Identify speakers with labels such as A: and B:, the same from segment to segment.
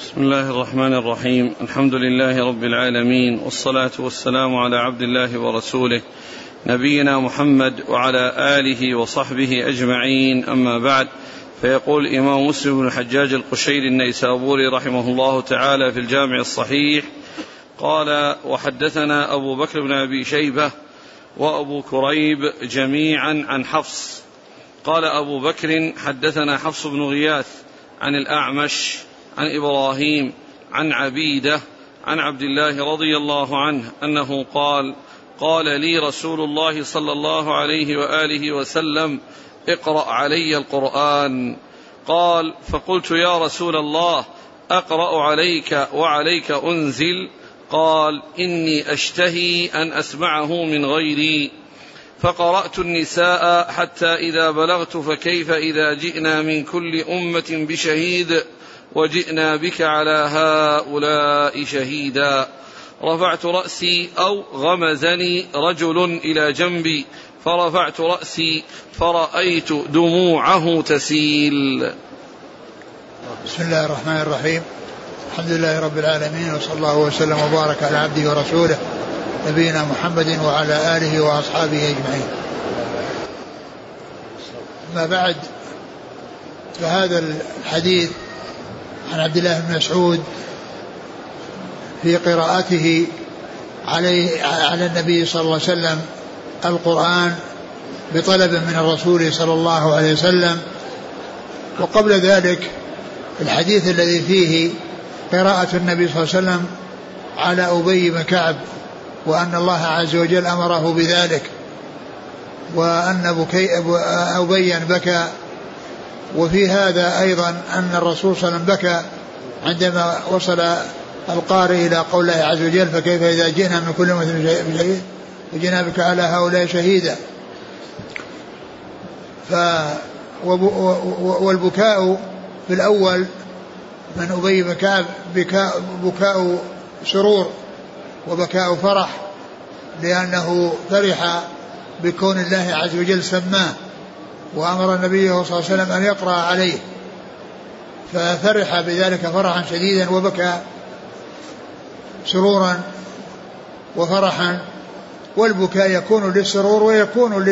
A: بسم الله الرحمن الرحيم. الحمد لله رب العالمين والصلاة والسلام على عبد الله ورسوله نبينا محمد وعلى آله وصحبه أجمعين. أما بعد فيقول الإمام مسلم بن الحجاج القشيري النيسابوري رحمه الله تعالى في الجامع الصحيح قال وحدثنا أبو بكر بن أبي شيبة وأبو كريب جميعا عن حفص. قال أبو بكر حدثنا حفص بن غياث عن الأعمش عن إبراهيم عن عبيدة عن عبد الله رضي الله عنه أنه قال قال لي رسول الله صلى الله عليه وآله وسلم اقرأ علي القرآن. قال فقلت يا رسول الله أقرأ عليك وعليك أنزل؟ قال إني أشتهي أن أسمعه من غيري. فقرأت النساء حتى إذا بلغت فكيف إذا جئنا من كل أمة بشهيد؟ وجئنا بك على هؤلاء شهيدا. رفعت رأسي أو غمزني رجل إلى جنبي. فرفعت رأسي فرأيت دموعه تسيل.
B: بسم الله الرحمن الرحيم. الحمد لله رب العالمين وصلى الله وسلم وبارك على عبده ورسوله نبينا محمد وعلى آله وأصحابه أجمعين. أما بعد فهذا الحديث عن عبد الله بن مسعود في قراءته عليه على النبي صلى الله عليه وسلم القرآن بطلب من الرسول صلى الله عليه وسلم. وقبل ذلك الحديث الذي فيه قراءة النبي صلى الله عليه وسلم على أبي بن كعب وأن الله عز وجل أمره بذلك وأن بكي أبيا بكى وفي هذا أيضا أن الرسول صلى الله عليه وسلم بكى عندما وصل القارئ إلى قول الله عز وجل فكيف إذا جئنا من كل أمة بشهيد وجئنا بك على هؤلاء شهيدا. ف والبكاء في الأول من أبي كعب بكاء, بكاء سرور وبكاء فرح لأنه فرح بكون الله عز وجل سماه. وأمر النبي صلى الله عليه وسلم أن يقرأ عليه ففرح بذلك فرحا شديدا وبكى سرورا وفرحا والبكاء يكون للسرور ويكون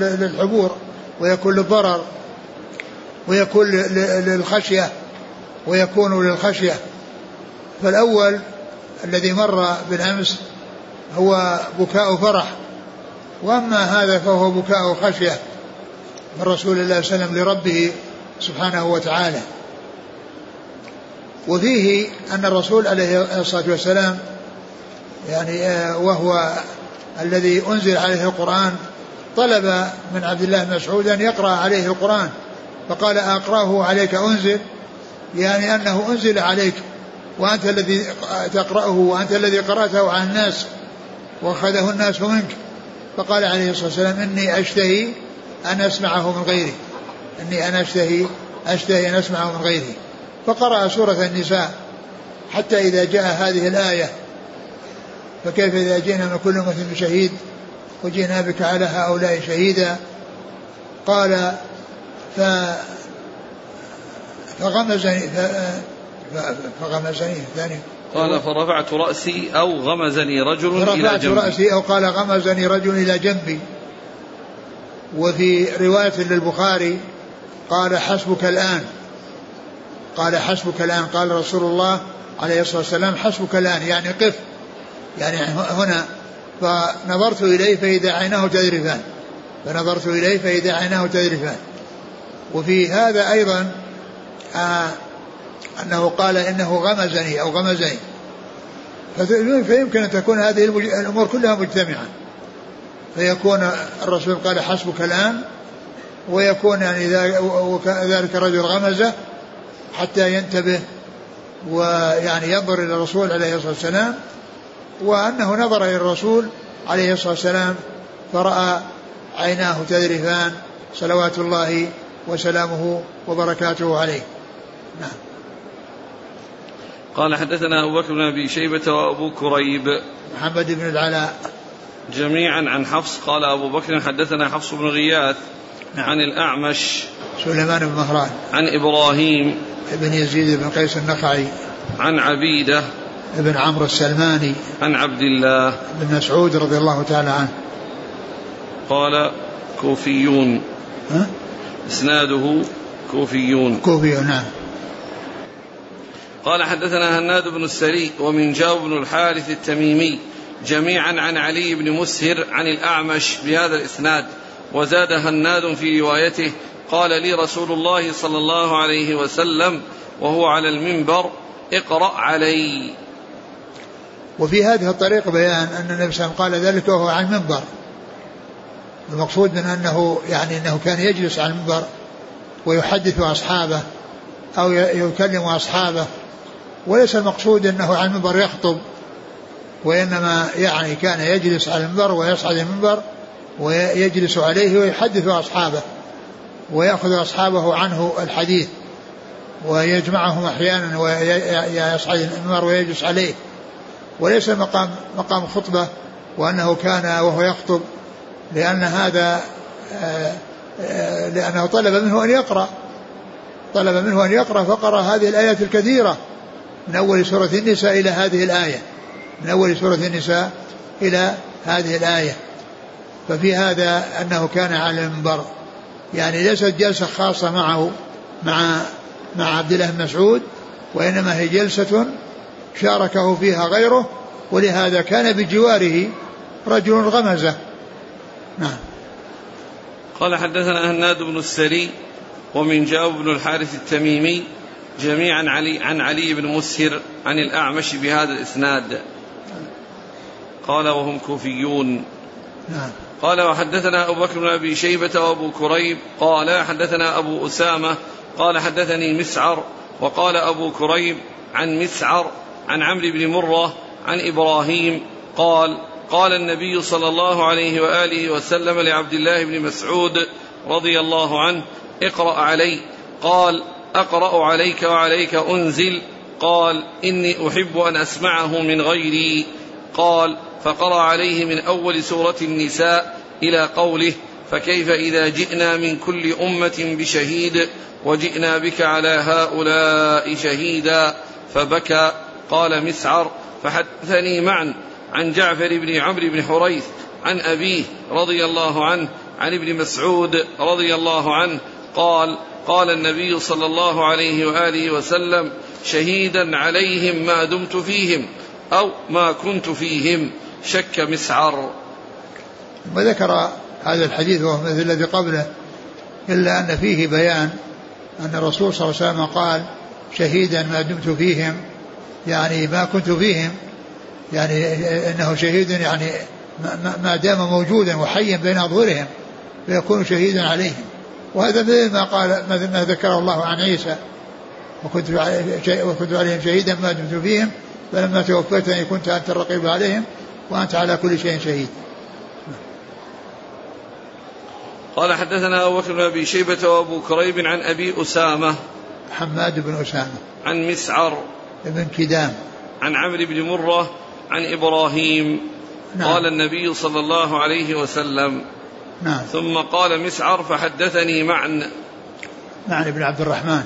B: للحبور ويكون للضرر ويكون للخشية ويكون للخشية. فالأول الذي مر بالأمس هو بكاء فرح وأما هذا فهو بكاء خشية. من رسول الله صلى الله عليه وسلم لربه سبحانه وتعالى. وفيه أن الرسول عليه الصلاة والسلام يعني آه، وهو الذي أنزل عليه القرآن طلب من عبد الله بن مسعود أن يقرأ عليه القرآن فقال أقرأه عليك أنزل. يعني أنه أنزل عليك وأنت الذي تقرأه وأنت الذي قرأته على الناس وأخذه الناس منك. فقال عليه الصلاة والسلام إني أشتهي أن أسمعه من غيري. إني أنا أشتهي أشتهي أن أسمعه من غيري. فقرأ سورة النساء حتى إذا جاء هذه الآية. فكيف إذا جئنا من كل أمة بشهيد؟ وجئنا بك على هؤلاء شهيدا. قال ف فغمزني فغمزني الثاني
A: قال فرفعت رأسي أو غمزني رجل إلى
B: جنبي. رأسي أو قال غمزني رجل إلى جنبي. وفي رواية للبخاري قال حسبك الآن. قال حسبك الآن. قال رسول الله عليه الصلاة والسلام حسبك الآن. يعني قف. يعني هنا. فنظرت إليه فإذا عيناه تذرفان فنظرت إليه فإذا عيناه تذرفان وفي هذا أيضا آه أنه قال إنه غمزني أو غمزني. فيمكن أن تكون هذه الأمور كلها مجتمعة. فيكون الرسول قال حسبك الآن ويكون يعني ذلك الرجل غمزة حتى ينتبه ويعني ينظر إلى الرسول عليه الصلاة والسلام وأنه نظر إلى الرسول عليه الصلاة والسلام فرأى عيناه تذرفان صلوات الله وسلامه وبركاته عليه. نعم.
A: قال حدثنا أبو بكر بن أبي شيبة وأبو كريب.
B: محمد بن العلاء.
A: جميعا عن حفص. قال أبو بكر حدثنا حفص بن غياث عن الأعمش
B: سليمان بن مهران.
A: عن إبراهيم
B: بن يزيد بن قيس النخعي.
A: عن عبيدة
B: بن عمرو السلماني.
A: عن عبد الله.
B: بن مسعود رضي الله تعالى عنه.
A: قال كوفيون.
B: ها؟
A: إسناده كوفيون.
B: كوفي نعم.
A: قال حدثنا هناد بن السري ومنجاب بن الحارث التميمي. جميعا عن علي بن مسهر عن الأعمش بهذا الإسناد وزاد هناد في روايته قال لي رسول الله صلى الله عليه وسلم وهو على المنبر اقرأ علي.
B: وفي هذه الطريقة بيان أن النبي صلى الله عليه وسلم قال ذلك وهو على المنبر. المقصود من أنه يعني أنه كان يجلس على المنبر ويحدث أصحابه أو يكلم أصحابه وليس المقصود أنه على المنبر يخطب. وإنما يعني كان يجلس على المنبر ويصعد المنبر ويجلس عليه ويحدث أصحابه ويأخذ أصحابه عنه الحديث ويجمعهم أحيانا ويصعد المنبر ويجلس عليه. وليس مقام مقام خطبة وأنه كان وهو يخطب لأن هذا آه، آه، لأنه طلب منه أن يقرأ. طلب منه أن يقرأ فقرأ هذه الآيات الكثيرة من أول سورة النساء إلى هذه الآية. من أول سورة النساء إلى هذه الآية. ففي هذا أنه كان على المنبر. يعني ليست جلسة خاصة معه مع مع عبد الله بن مسعود وإنما هي جلسة شاركه فيها غيره ولهذا كان بجواره رجل غمزة. نعم.
A: قال حدثنا هناد بن السري ومن جاوب بن الحارث التميمي جميعا علي عن علي بن مسهر عن الأعمش بهذا الإسناد. قال وهم كوفيون.
B: نعم.
A: قال وحدثنا أبو بكر بن أبي شيبة وأبو كريب. قال حدثنا أبو أسامة. قال حدثني مسعر. وقال أبو كريب عن مسعر عن عمرو بن مرة عن إبراهيم. قال قال النبي صلى الله عليه وآله وسلم لعبد الله بن مسعود رضي الله عنه اقرأ علي. قال أقرأ عليك وعليك أنزل. قال إني أحب أن أسمعه من غيري. قال فقرأ عليه من أول سورة النساء إلى قوله فكيف إذا جئنا من كل أمة بشهيد وجئنا بك على هؤلاء شهيدا فبكى قال مسعر فحدثني معا عن جعفر بن عمرو بن حريث عن أبيه رضي الله عنه عن ابن مسعود رضي الله عنه قال قال النبي صلى الله عليه وآله وسلم شهيدا عليهم ما دمت فيهم أو ما كنت فيهم شك مسعر.
B: وذكر هذا الحديث وهو مثل الذي قبله إلا أن فيه بيان أن الرسول صلى الله عليه وسلم قال شهيدا ما دمت فيهم. يعني ما كنت فيهم. يعني إنه شهيد يعني ما دام موجودا وحيا بين أظهرهم فيكون شهيدا عليهم. وهذا مثل ما قال مثل ما ذكره الله عن عيسى وكنت وكنت عليهم شهيدا ما دمت فيهم فلما توفيتني كنت أنت الرقيب عليهم. وأنت على كل شيء شهيد.
A: قال حدثنا أبو بكر بن أبي شيبة وأبو كريب عن أبي أسامة
B: حماد بن أسامة.
A: عن مسعر
B: بن كدام.
A: عن عمرو بن مرة عن إبراهيم. نعم. قال النبي صلى الله عليه وسلم.
B: نعم.
A: ثم قال مسعر فحدثني معن.
B: معن بن عبد الرحمن.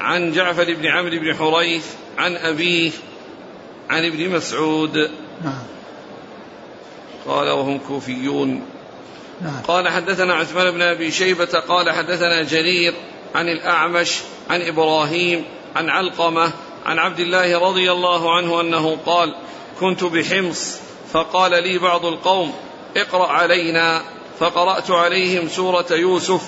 A: عن جعفر بن عمرو بن حريث عن أبيه عن ابن مسعود.
B: نعم.
A: قال وهم كوفيون.
B: نعم.
A: قال حدثنا عثمان بن أبي شيبة قال حدثنا جرير عن الأعمش عن إبراهيم عن علقمة عن عبد الله رضي الله عنه أنه قال كنت بحمص فقال لي بعض القوم اقرأ علينا. فقرأت عليهم سورة يوسف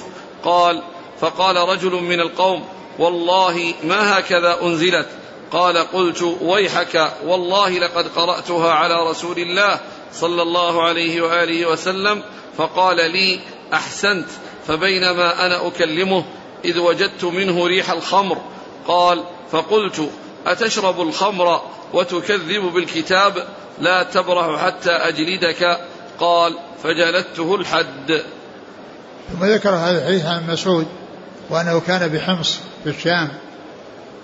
A: قال فقال رجل من القوم والله ما هكذا أنزلت قال قلت ويحك والله لقد قرأتها على رسول الله صلى الله عليه وآله وسلم فقال لي أحسنت فبينما أنا أكلمه إذ وجدت منه ريح الخمر قال فقلت أتشرب الخمر وتكذب بالكتاب لا تبرح حتى أجلدك قال فجلدته الحد
B: ثم ذكر هذا الحديث عن مسعود وأنه كان بحمص في الشام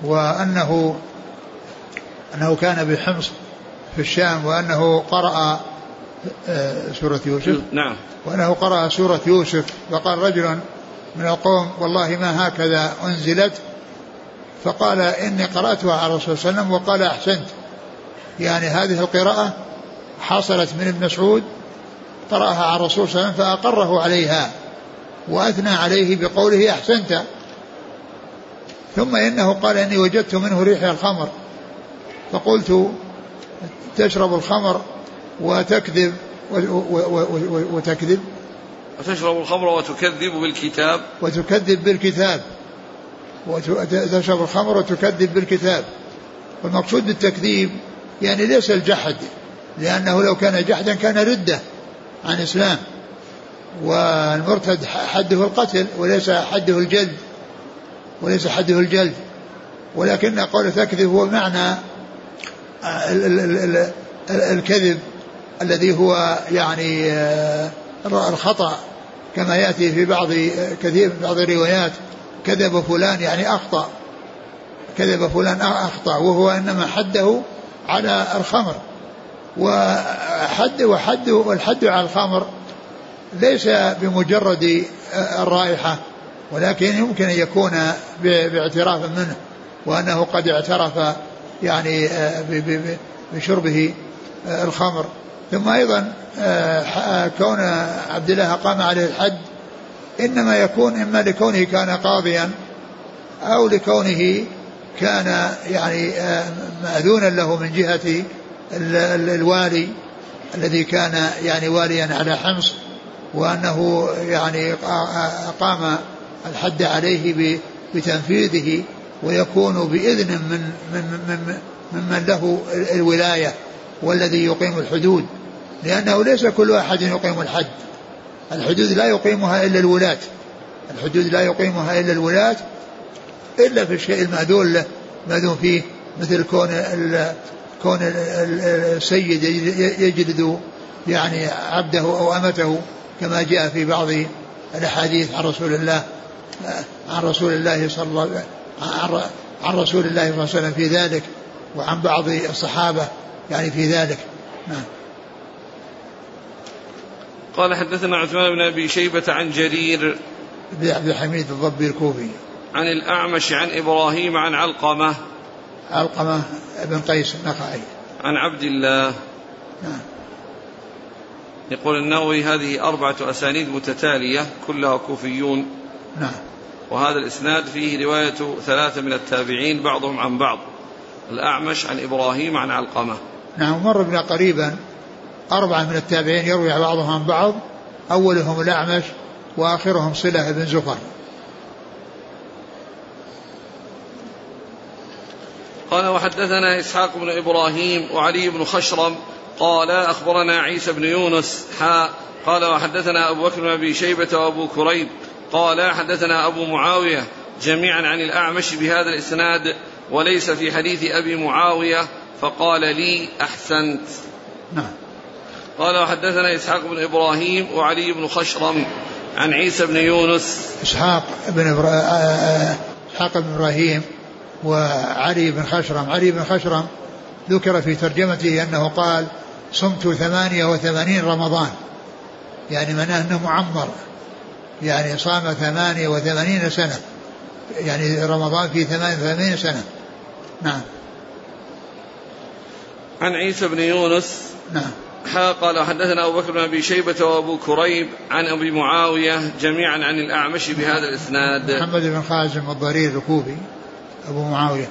B: وأنه أنه كان بحمص في الشام وأنه قرأ آه، سورة يوسف.
A: نعم.
B: وأنه قرأ سورة يوسف. فقال رجل من القوم والله ما هكذا أنزلت؟ فقال إني قرأتها على الرسول صلى الله عليه وسلم وقال أحسنت. يعني هذه القراءة حصلت من ابن مسعود قرأها على الرسول صلى الله عليه وسلم فأقره عليها وأثنى عليه بقوله أحسنت. ثم إنه قال إني وجدت منه ريح الخمر. فقلت تشرب الخمر وتكذب وتكذب.
A: وتشرب الخمر وتكذب بالكتاب.
B: وتكذب بالكتاب. وتشرب الخمر وتكذب بالكتاب. والمقصود بالتكذيب يعني ليس الجحد لأنه لو كان جحدا كان ردة عن الإسلام والمرتد حده القتل وليس حده الجلد وليس حده الجلد. ولكن قول تكذب هو معنى الكذب الذي هو يعني آه، الخطأ كما يأتي في بعض كثير من بعض الروايات كذب فلان يعني أخطأ كذب فلان أخطأ وهو إنما حده على الخمر وحد وحد والحد على الخمر ليس بمجرد الرائحة ولكن يمكن أن يكون باعتراف منه وأنه قد اعترف يعني بشربه الخمر. ثم أيضا كون عبد الله قام عليه الحد إنما يكون إما لكونه كان قاضيا أو لكونه كان يعني مأذونا له من جهة الوالي الذي كان يعني واليا على حمص وأنه يعني قام الحد عليه بتنفيذه ويكون بإذن من من من ممن له الولاية والذي يقيم الحدود. لأنه ليس كل أحد يقيم الحد. الحدود لا يقيمها إلا الولاة. الحدود لا يقيمها إلا الولاة إلا في الشيء المأذون له مأذون فيه مثل كون كون السيد يجلد يعني عبده أو أمته كما جاء في بعض الأحاديث عن رسول الله عن رسول الله صلى الله عن عن رسول الله صلى الله عليه وسلم في ذلك وعن بعض الصحابة يعني في ذلك. نعم.
A: قال حدثنا عثمان بن أبي شيبة عن جرير
B: بن عبد الحميد الضبي الكوفي.
A: عن الأعمش عن إبراهيم عن علقمة
B: علقمة بن قيس النخعي.
A: عن عبد الله.
B: نعم.
A: يقول النووي هذه أربعة أسانيد متتالية كلها كوفيون.
B: نعم.
A: وهذا الإسناد فيه رواية ثلاثة من التابعين بعضهم عن بعض. الأعمش عن إبراهيم عن علقمة.
B: نعم مر بنا قريبا أربعة من التابعين يروي بعضهم عن بعض. أولهم الأعمش وآخرهم صلة بن زفر.
A: قال وحدثنا إسحاق بن إبراهيم وعلي بن خشرم. قال أخبرنا عيسى بن يونس. حاء قال وحدثنا أبو بكر بن أبي شيبة وأبو كريب. قال حدثنا أبو معاوية جميعا عن الأعمش بهذا الإسناد وليس في حديث أبي معاوية فقال لي أحسنت.
B: نعم.
A: قال وحدثنا إسحاق بن إبراهيم وعلي بن خشرم عن عيسى بن يونس.
B: إسحاق بن إبرا... آه، آه، إسحاق بن إبراهيم وعلي بن خشرم. علي بن خشرم ذكر في ترجمته أنه قال صمت ثمانية وثمانين رمضان. يعني معناه أنه معمر. يعني صام ثمانية وثمانين سنة. يعني رمضان في ثمانية وثمانين سنة. نعم.
A: عن عيسى بن يونس.
B: نعم.
A: قال حدثنا أبو بكر بن أبي شيبة وأبو كريب عن أبي معاوية جميعا عن الأعمش بهذا الإسناد.
B: محمد بن خازم الضرير الكوفي أبو معاوية.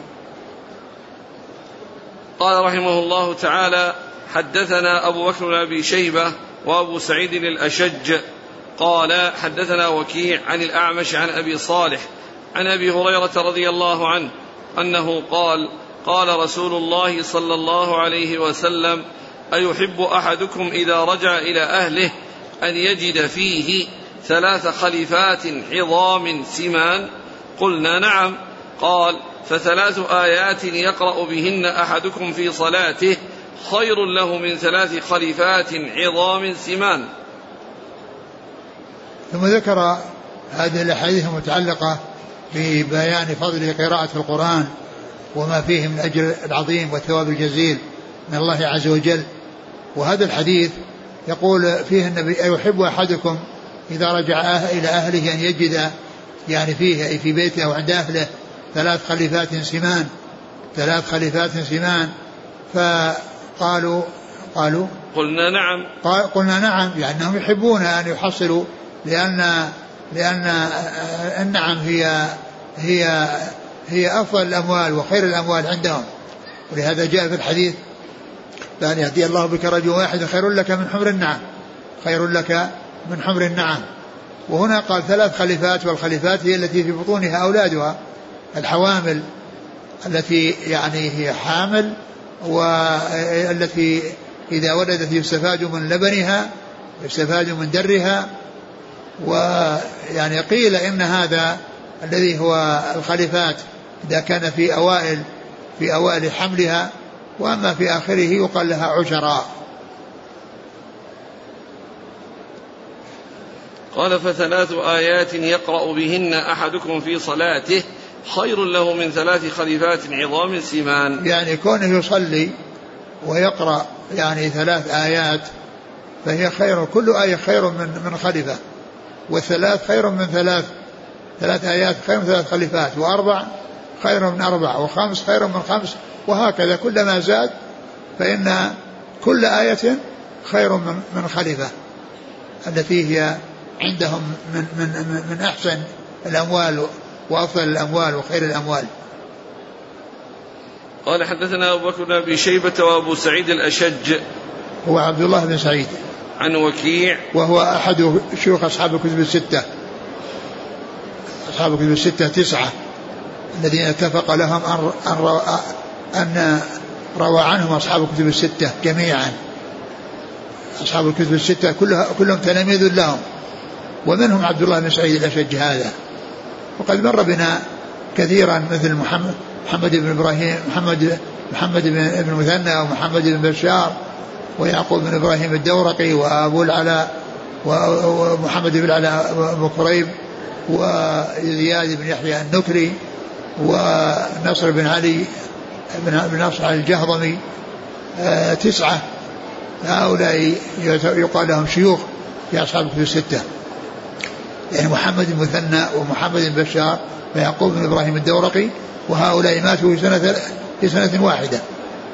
A: قال رحمه الله تعالى حدثنا أبو بكر بن أبي شيبة وأبو سعيد الأشج قال حدثنا وكيع عن الأعمش عن أبي صالح عن أبي هريرة رضي الله عنه أنه قال قال رسول الله صلى الله عليه وسلم أيحب أحدكم إذا رجع إلى أهله أن يجد فيه ثلاث خليفات عظام سمان؟ قلنا نعم. قال فثلاث آيات يقرأ بهن أحدكم في صلاته خير له من ثلاث خليفات عظام سمان.
B: ثم ذكر هذه الأحاديث المتعلقة ببيان فضل قراءة القرآن وما فيه من الأجر العظيم والثواب الجزيل من الله عز وجل. وهذا الحديث يقول فيه النبي أيحب أحدكم إذا رجع إلى أهله أن يجد يعني فيه أي في بيته أو عند أهله ثلاث خليفات سمان ثلاث خليفات سمان. فقالوا قالوا
A: قلنا نعم.
B: قلنا نعم لأنهم يحبون أن يحصلوا لأن لأن النعم هي هي هي أفضل الأموال وخير الأموال عندهم. ولهذا جاء في الحديث لأن يهدي الله بك رجل واحد خير لك من حمر النعم. خير لك من حمر النعم. وهنا قال ثلاث خليفات والخليفات هي التي في بطونها أولادها. الحوامل التي يعني هي حامل والتي إذا ولدت يستفاد من لبنها يستفاد من درها ويعني قيل إن هذا الذي هو الخليفات إذا كان في أوائل في أوائل حملها وأما في آخره يقال لها عشراء
A: قال فثلاث آيات يقرأ بهن أحدكم في صلاته خير له من ثلاث خليفات عظام سمان
B: يعني كونه يصلي ويقرأ يعني ثلاث آيات فهي خير كل آية خير من من خليفة. والثلاث خير من ثلاث ثلاث آيات خير من ثلاث خليفات وأربع خير من أربع وخمس خير من خمس وهكذا كلما زاد فإن كل آية خير من من خليفة. التي هي عندهم من من من أحسن الأموال وأفضل الأموال وخير الأموال.
A: قال حدثنا أبو بكر بن أبي شيبة وأبو سعيد الأشج.
B: هو عبد الله بن سعيد.
A: عن وكيع.
B: وهو أحد شيوخ أصحاب الكتب الستة. أصحاب الكتب الستة تسعة. الذين اتفق لهم أن أن أن روى عنهم أصحاب الكتب الستة جميعا. أصحاب الكتب الستة كلها كلهم تلاميذ لهم. ومنهم عبد الله بن سعيد الأشج هذا. وقد مر بنا كثيرا مثل محمد محمد بن إبراهيم محمد محمد بن مثنى ومحمد بن بشار. ويعقوب بن إبراهيم الدورقي وأبو العلاء ومحمد بن العلاء بن كريب وزياد بن يحيى النكري ونصر بن علي بن نصر الجهضمي آه، تسعة. هؤلاء يقال لهم شيوخ في أصحاب الكتب الستة. يعني محمد المثنى ومحمد بن بشار ويعقوب بن إبراهيم الدورقي وهؤلاء ماتوا في سنة في سنة واحدة.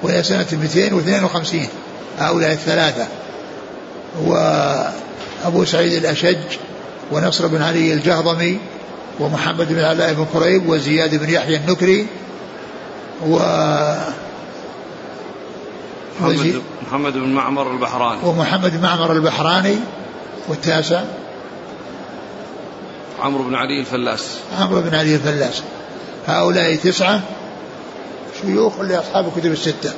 B: وهي سنة 252 هؤلاء الثلاثة. وأبو سعيد الأشج ونصر بن علي الجهضمي ومحمد بن علاء بن كريب وزياد بن يحيى النكري و
A: محمد, محمد بن معمر البحراني.
B: ومحمد بن معمر البحراني والتاسع.
A: عمرو بن علي الفلاس.
B: عمرو بن علي الفلاس. هؤلاء تسعة. شيوخ لأصحاب الكتب الستة.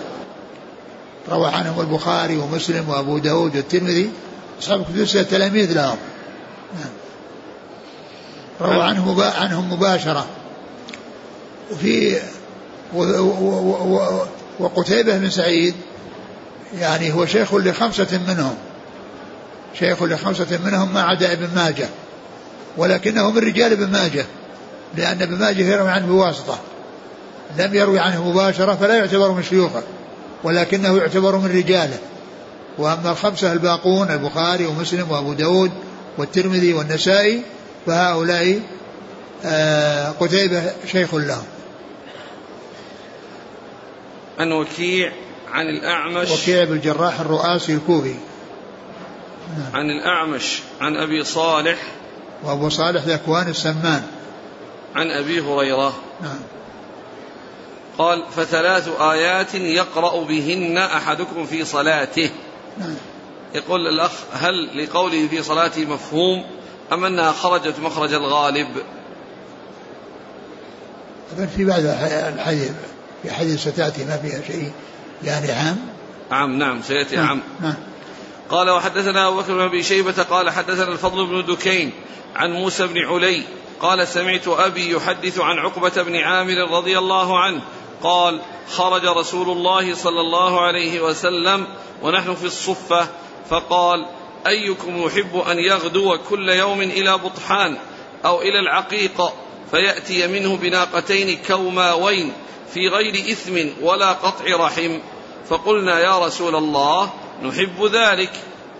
B: روى عنهم البخاري ومسلم وأبو داود والترمذي. أصحاب الكتب الستة تلاميذ لهم. نعم. روى عنهم عنهم مباشرة. وفي وقتيبة بن سعيد يعني هو شيخ لخمسة منهم. شيخ لخمسة منهم ما عدا ابن ماجه. ولكنه من رجال ابن ماجه لأن ابن ماجه يروي عنه بواسطة. لم يروي عنه مباشرة فلا يعتبر من شيوخه ولكنه يعتبر من رجاله. وأما الخمسة الباقون البخاري ومسلم وأبو داود والترمذي والنسائي فهؤلاء آه، قتيبة شيخ لهم.
A: عن وكيع عن الأعمش.
B: وكيع بن الجراح الرؤاسي الكوفي.
A: نعم. عن الأعمش عن أبي صالح.
B: وأبو صالح ذكوان السمان.
A: عن أبي هريرة.
B: نعم.
A: قال فثلاث آيات يقرأ بهن أحدكم في صلاته.
B: نعم.
A: يقول الأخ هل لقوله في صلاته مفهوم أم أنها خرجت مخرج الغالب؟
B: في بعض الحديث في حديث ستأتي ما فيها شيء. يعني عام؟
A: عام نعم سيأتي
B: نعم
A: عام.
B: نعم.
A: قال وحدثنا أبو بكر بن أبي شيبة قال حدثنا الفضل بن دكين عن موسى بن علي قال سمعت أبي يحدث عن عقبة بن عامر رضي الله عنه قال خرج رسول الله صلى الله عليه وسلم ونحن في الصفة فقال أيكم يحب أن يغدو كل يوم إلى بطحان أو إلى العقيق؟ فيأتي منه بناقتين كوماوين في غير إثم ولا قطع رحم. فقلنا يا رسول الله نحب ذلك.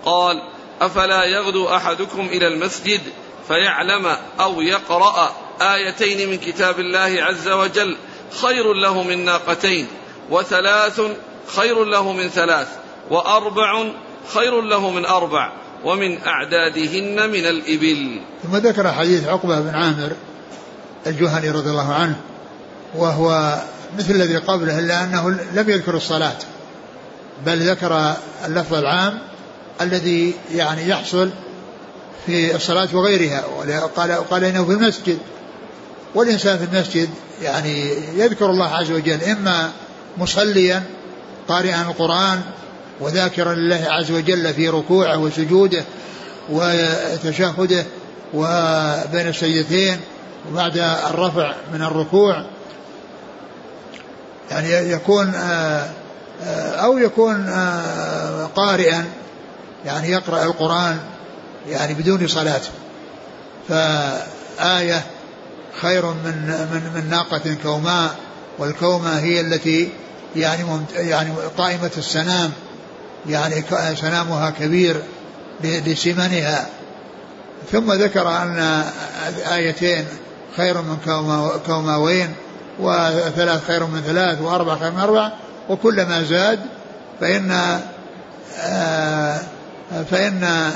A: قال أفلا يغدو أحدكم إلى المسجد فيعلم أو يقرأ آيتين من كتاب الله عز وجل خير له من ناقتين وثلاث خير له من ثلاث وأربع خير له من أربع ومن أعدادهن من الإبل.
B: ثم ذكر حديث عقبة بن عامر الجهني رضي الله عنه وهو مثل الذي قبله إلا أنه لم يذكر الصلاة بل ذكر اللفظ العام الذي يعني يحصل في الصلاة وغيرها قال قال إنه في المسجد. والإنسان في المسجد يعني يذكر الله عز وجل إما مصليا قارئا القرآن وذاكرا لله عز وجل في ركوعه وسجوده وتشهده وبين السيدتين وبعد الرفع من الركوع. يعني يكون أو يكون قارئا يعني يقرأ القرآن يعني بدون صلاة. فآية خير من من من ناقة كوماء والكومة هي التي يعني يعني قائمة السنام يعني سنامها كبير لسمنها. ثم ذكر أن آيتين خير من كوماوين وثلاث خير من ثلاث وأربع خير من أربع وكلما زاد فإن آه، فإن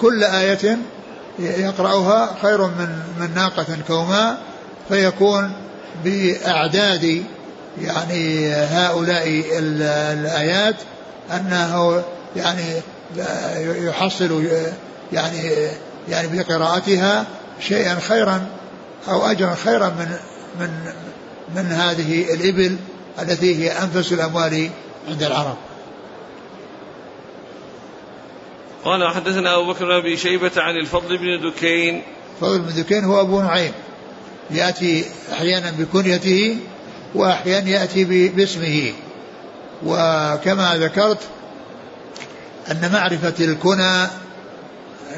B: كل آية يقرأها خير من من ناقة كوماء فيكون بأعداد يعني هؤلاء الآيات أنه يعني يحصل يعني يعني بقراءتها شيئا خيرا أو أجرا خيرا من من من هذه الإبل التي هي أنفس الأموال عند العرب.
A: قال حدثنا أبو بكر بن أبي شيبة عن الفضل بن دكين.
B: الفضل بن دكين هو أبو نعيم. يأتي أحيانا بكنيته وأحيانا يأتي باسمه. وكما ذكرت أن معرفة الكنى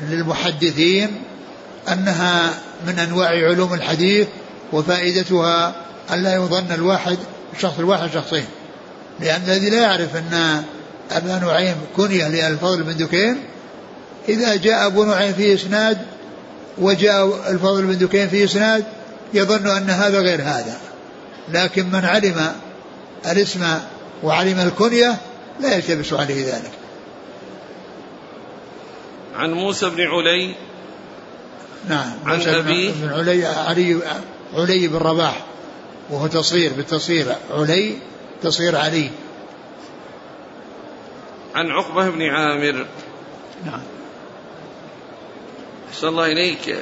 B: للمحدثين أنها من أنواع علوم الحديث وفائدتها أن لا يظن الواحد الشخص الواحد شخصين. لأن الذي لا يعرف أن أبا نعيم كنية للفضل بن دكين إذا جاء أبو نعيم في إسناد وجاء الفضل بن دكين في إسناد يظن أن هذا غير هذا. لكن من علم الاسم وعلم الكنية لا يلتبس عليه ذلك.
A: عن موسى بن علي.
B: نعم
A: عن أبي
B: بن علي علي علي بن رباح وهو تصغير بالتصغير علي تصغير علي.
A: عن عقبة بن عامر.
B: نعم.
A: أحسن الله إليك.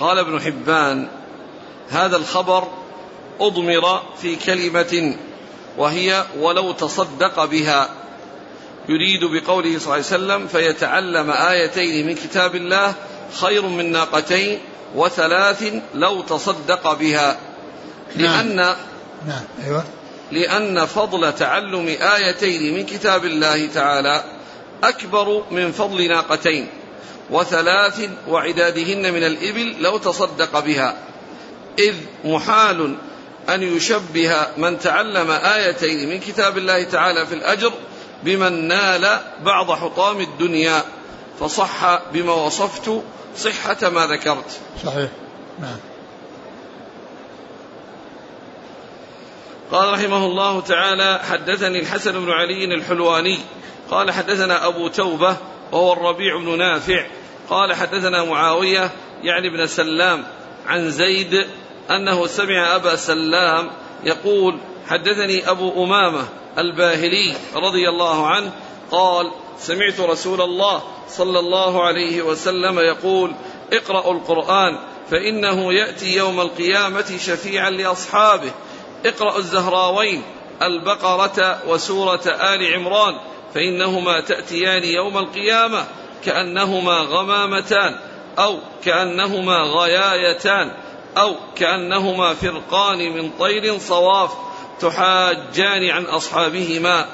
A: قال ابن حبان هذا الخبر أضمر في كلمة وهي ولو تصدق بها. يريد بقوله صلى الله عليه وسلم فيتعلم آيتين من كتاب الله خير من ناقتين وثلاث لو تصدق بها. نعم. لأن
B: نعم أيوة.
A: لأن فضل تعلم آيتين من كتاب الله تعالى أكبر من فضل ناقتين. وثلاث وعدادهن من الإبل لو تصدق بها. إذ محال أن يشبه من تعلم آيتين من كتاب الله تعالى في الأجر بمن نال بعض حطام الدنيا فصح بما وصفت صحة ما ذكرت.
B: صحيح. نعم.
A: قال رحمه الله تعالى حدثني الحسن بن علي الحلواني قال حدثنا أبو توبة وهو الربيع بن نافع قال حدثنا معاوية يعني ابن سلام عن زيد أنه سمع أبا سلام يقول حدثني أبو أمامة الباهلي رضي الله عنه قال سمعت رسول الله صلى الله عليه وسلم يقول اقرأوا القرآن فإنه يأتي يوم القيامة شفيعا لأصحابه. اقرأوا الزهراوين البقرة وسورة آل عمران فإنهما تأتيان يوم القيامة. كأنهما غمامتان أو كأنهما غيايتان أو كأنهما فرقان من طير صواف تحاجان عن أصحابهما.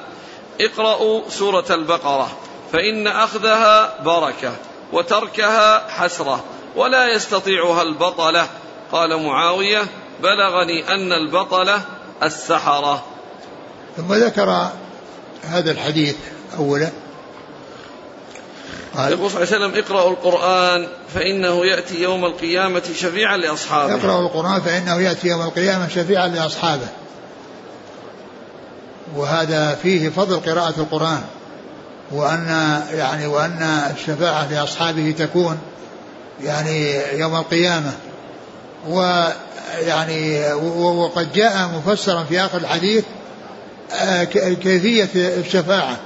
A: اقرأوا سورة البقرة فإن أخذها بركة وتركها حسرة ولا يستطيعها البطلة. قال معاوية بلغني أن البطلة السحرة.
B: ثم ذكر هذا الحديث أولا.
A: يقول صلى الله عليه وسلم اقرأوا القرآن فإنه يأتي يوم القيامة شفيعا لأصحابه.
B: اقرأوا القرآن فإنه يأتي يوم القيامة شفيعا لأصحابه. وهذا فيه فضل قراءة القرآن وأن يعني وأن الشفاعة لأصحابه تكون يعني يوم القيامة. ويعني وقد جاء مفسرا في آخر الحديث آه، كيفية الشفاعة.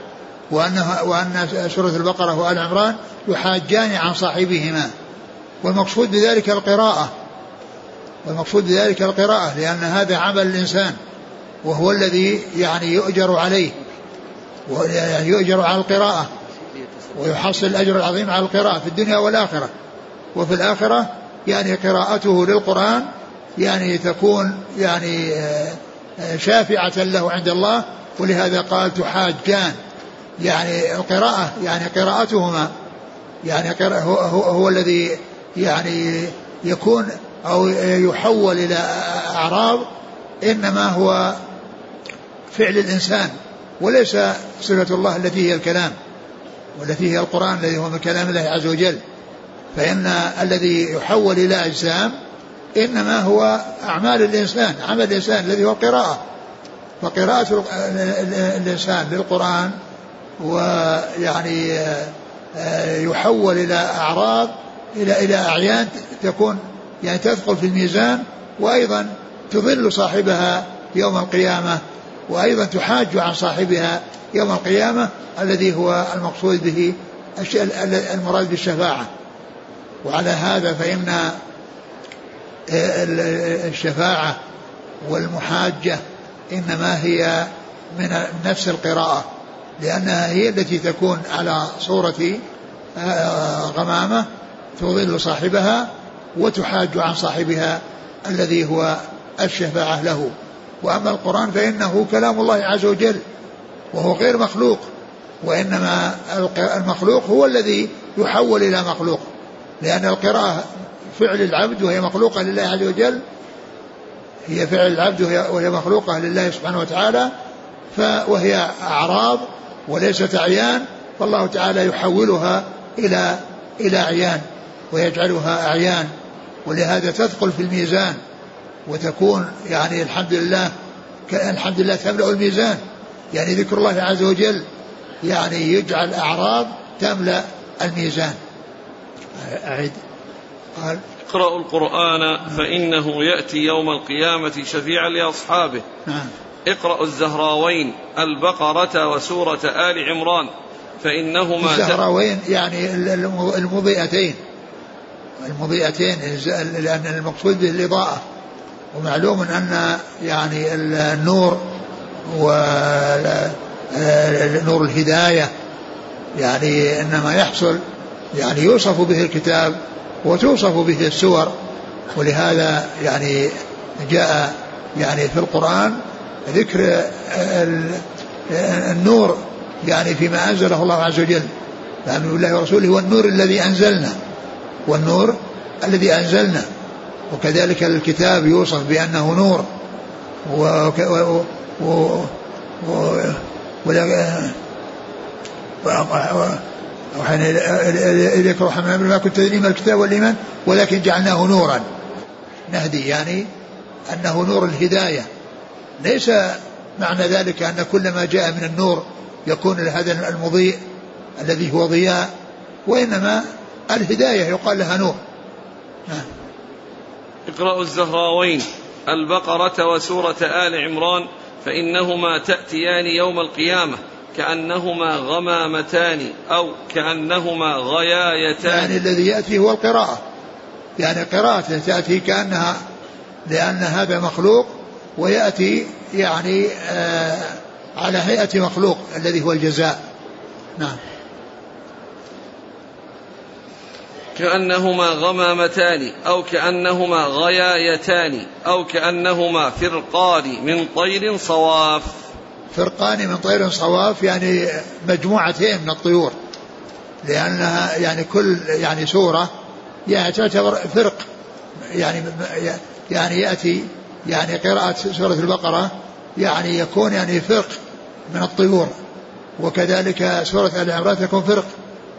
B: وأنها وأن سورة البقرة وآل عمران يحاجان عن صاحبهما والمقصود بذلك القراءة والمقصود بذلك القراءة لأن هذا عمل الإنسان وهو الذي يعني يؤجر عليه يعني يؤجر على القراءة ويحصل الأجر العظيم على القراءة في الدنيا والآخرة. وفي الآخرة يعني قراءته للقرآن يعني تكون يعني آه، آه، شافعة له عند الله ولهذا قال تحاجان. يعني القراءة يعني قراءتهما يعني هو, هو, هو الذي يعني يكون أو يحول إلى أعراض إنما هو فعل الإنسان وليس صفة الله التي هي الكلام والتي هي القرآن الذي هو من كلام الله عز وجل. فإن الذي يحول إلى أجسام إنما هو أعمال الإنسان عمل الإنسان الذي هو القراءة فقراءة الإنسان للقرآن ويعني آه، يحول إلى أعراض إلى إلى أعيان تكون يعني تثقل في الميزان وأيضا تضل صاحبها يوم القيامة وأيضا تحاج عن صاحبها يوم القيامة الذي هو المقصود به المراد بالشفاعة. وعلى هذا فإن آه، الشفاعة والمحاجة إنما هي من نفس القراءة. لأنها هي التي تكون على صورة آه، غمامة تضل صاحبها وتحاج عن صاحبها الذي هو الشفاعة له. وأما القرآن فإنه كلام الله عز وجل وهو غير مخلوق وإنما المخلوق هو الذي يحول إلى مخلوق. لأن القراءة فعل العبد وهي مخلوقة لله عز وجل هي فعل العبد وهي مخلوقة لله سبحانه وتعالى وهي أعراض وليست أعيان فالله تعالى يحولها إلى إلى أعيان ويجعلها أعيان. ولهذا تثقل في الميزان وتكون يعني الحمد لله الحمد لله تملأ الميزان. يعني ذكر الله عز وجل يعني يجعل أعراض تملأ الميزان. أعد
A: قال اقرأوا القرآن فإنه يأتي يوم القيامة شفيعا لأصحابه. نعم. اقرأوا الزهراوين البقرة وسورة آل عمران فإنهما
B: الزهراوين يعني المضيئتين. المضيئتين لأن المقصود به الإضاءة. ومعلوم أن يعني النور ونور الهداية يعني إنما يحصل يعني يوصف به الكتاب وتوصف به السور. ولهذا يعني جاء يعني في القرآن ذكر النور يعني فيما أنزله الله عز وجل. فأمن بالله ورسوله والنور الذي أنزلنا. والنور الذي أنزلنا. وكذلك الكتاب يوصف بأنه نور. و, و... و... و... وحين إليك روح من ما كنت تدري ما الكتاب والإيمان ولكن جعلناه نورا. نهدي يعني أنه نور الهداية. ليس معنى ذلك أن كل ما جاء من النور يكون لهذا المضيء الذي هو ضياء وإنما الهداية يقال لها نور. نعم.
A: اقرأوا الزهراوين البقرة وسورة آل عمران فإنهما تأتيان يوم القيامة كأنهما غمامتان أو كأنهما غيايتان.
B: يعني الذي يأتي هو القراءة. يعني قراءة تأتي كأنها لأن هذا مخلوق ويأتي يعني آه على هيئة مخلوق الذي هو الجزاء. نعم.
A: كأنهما غمامتان أو كأنهما غيايتان أو كأنهما فرقان من طير صواف.
B: فرقان من طير صواف يعني مجموعتين من الطيور لأنها يعني كل يعني سورة يعني تعتبر فرق يعني يعني يأتي يعني قراءة سورة البقرة يعني يكون يعني فرق من الطيور وكذلك سورة آل عمران تكون فرق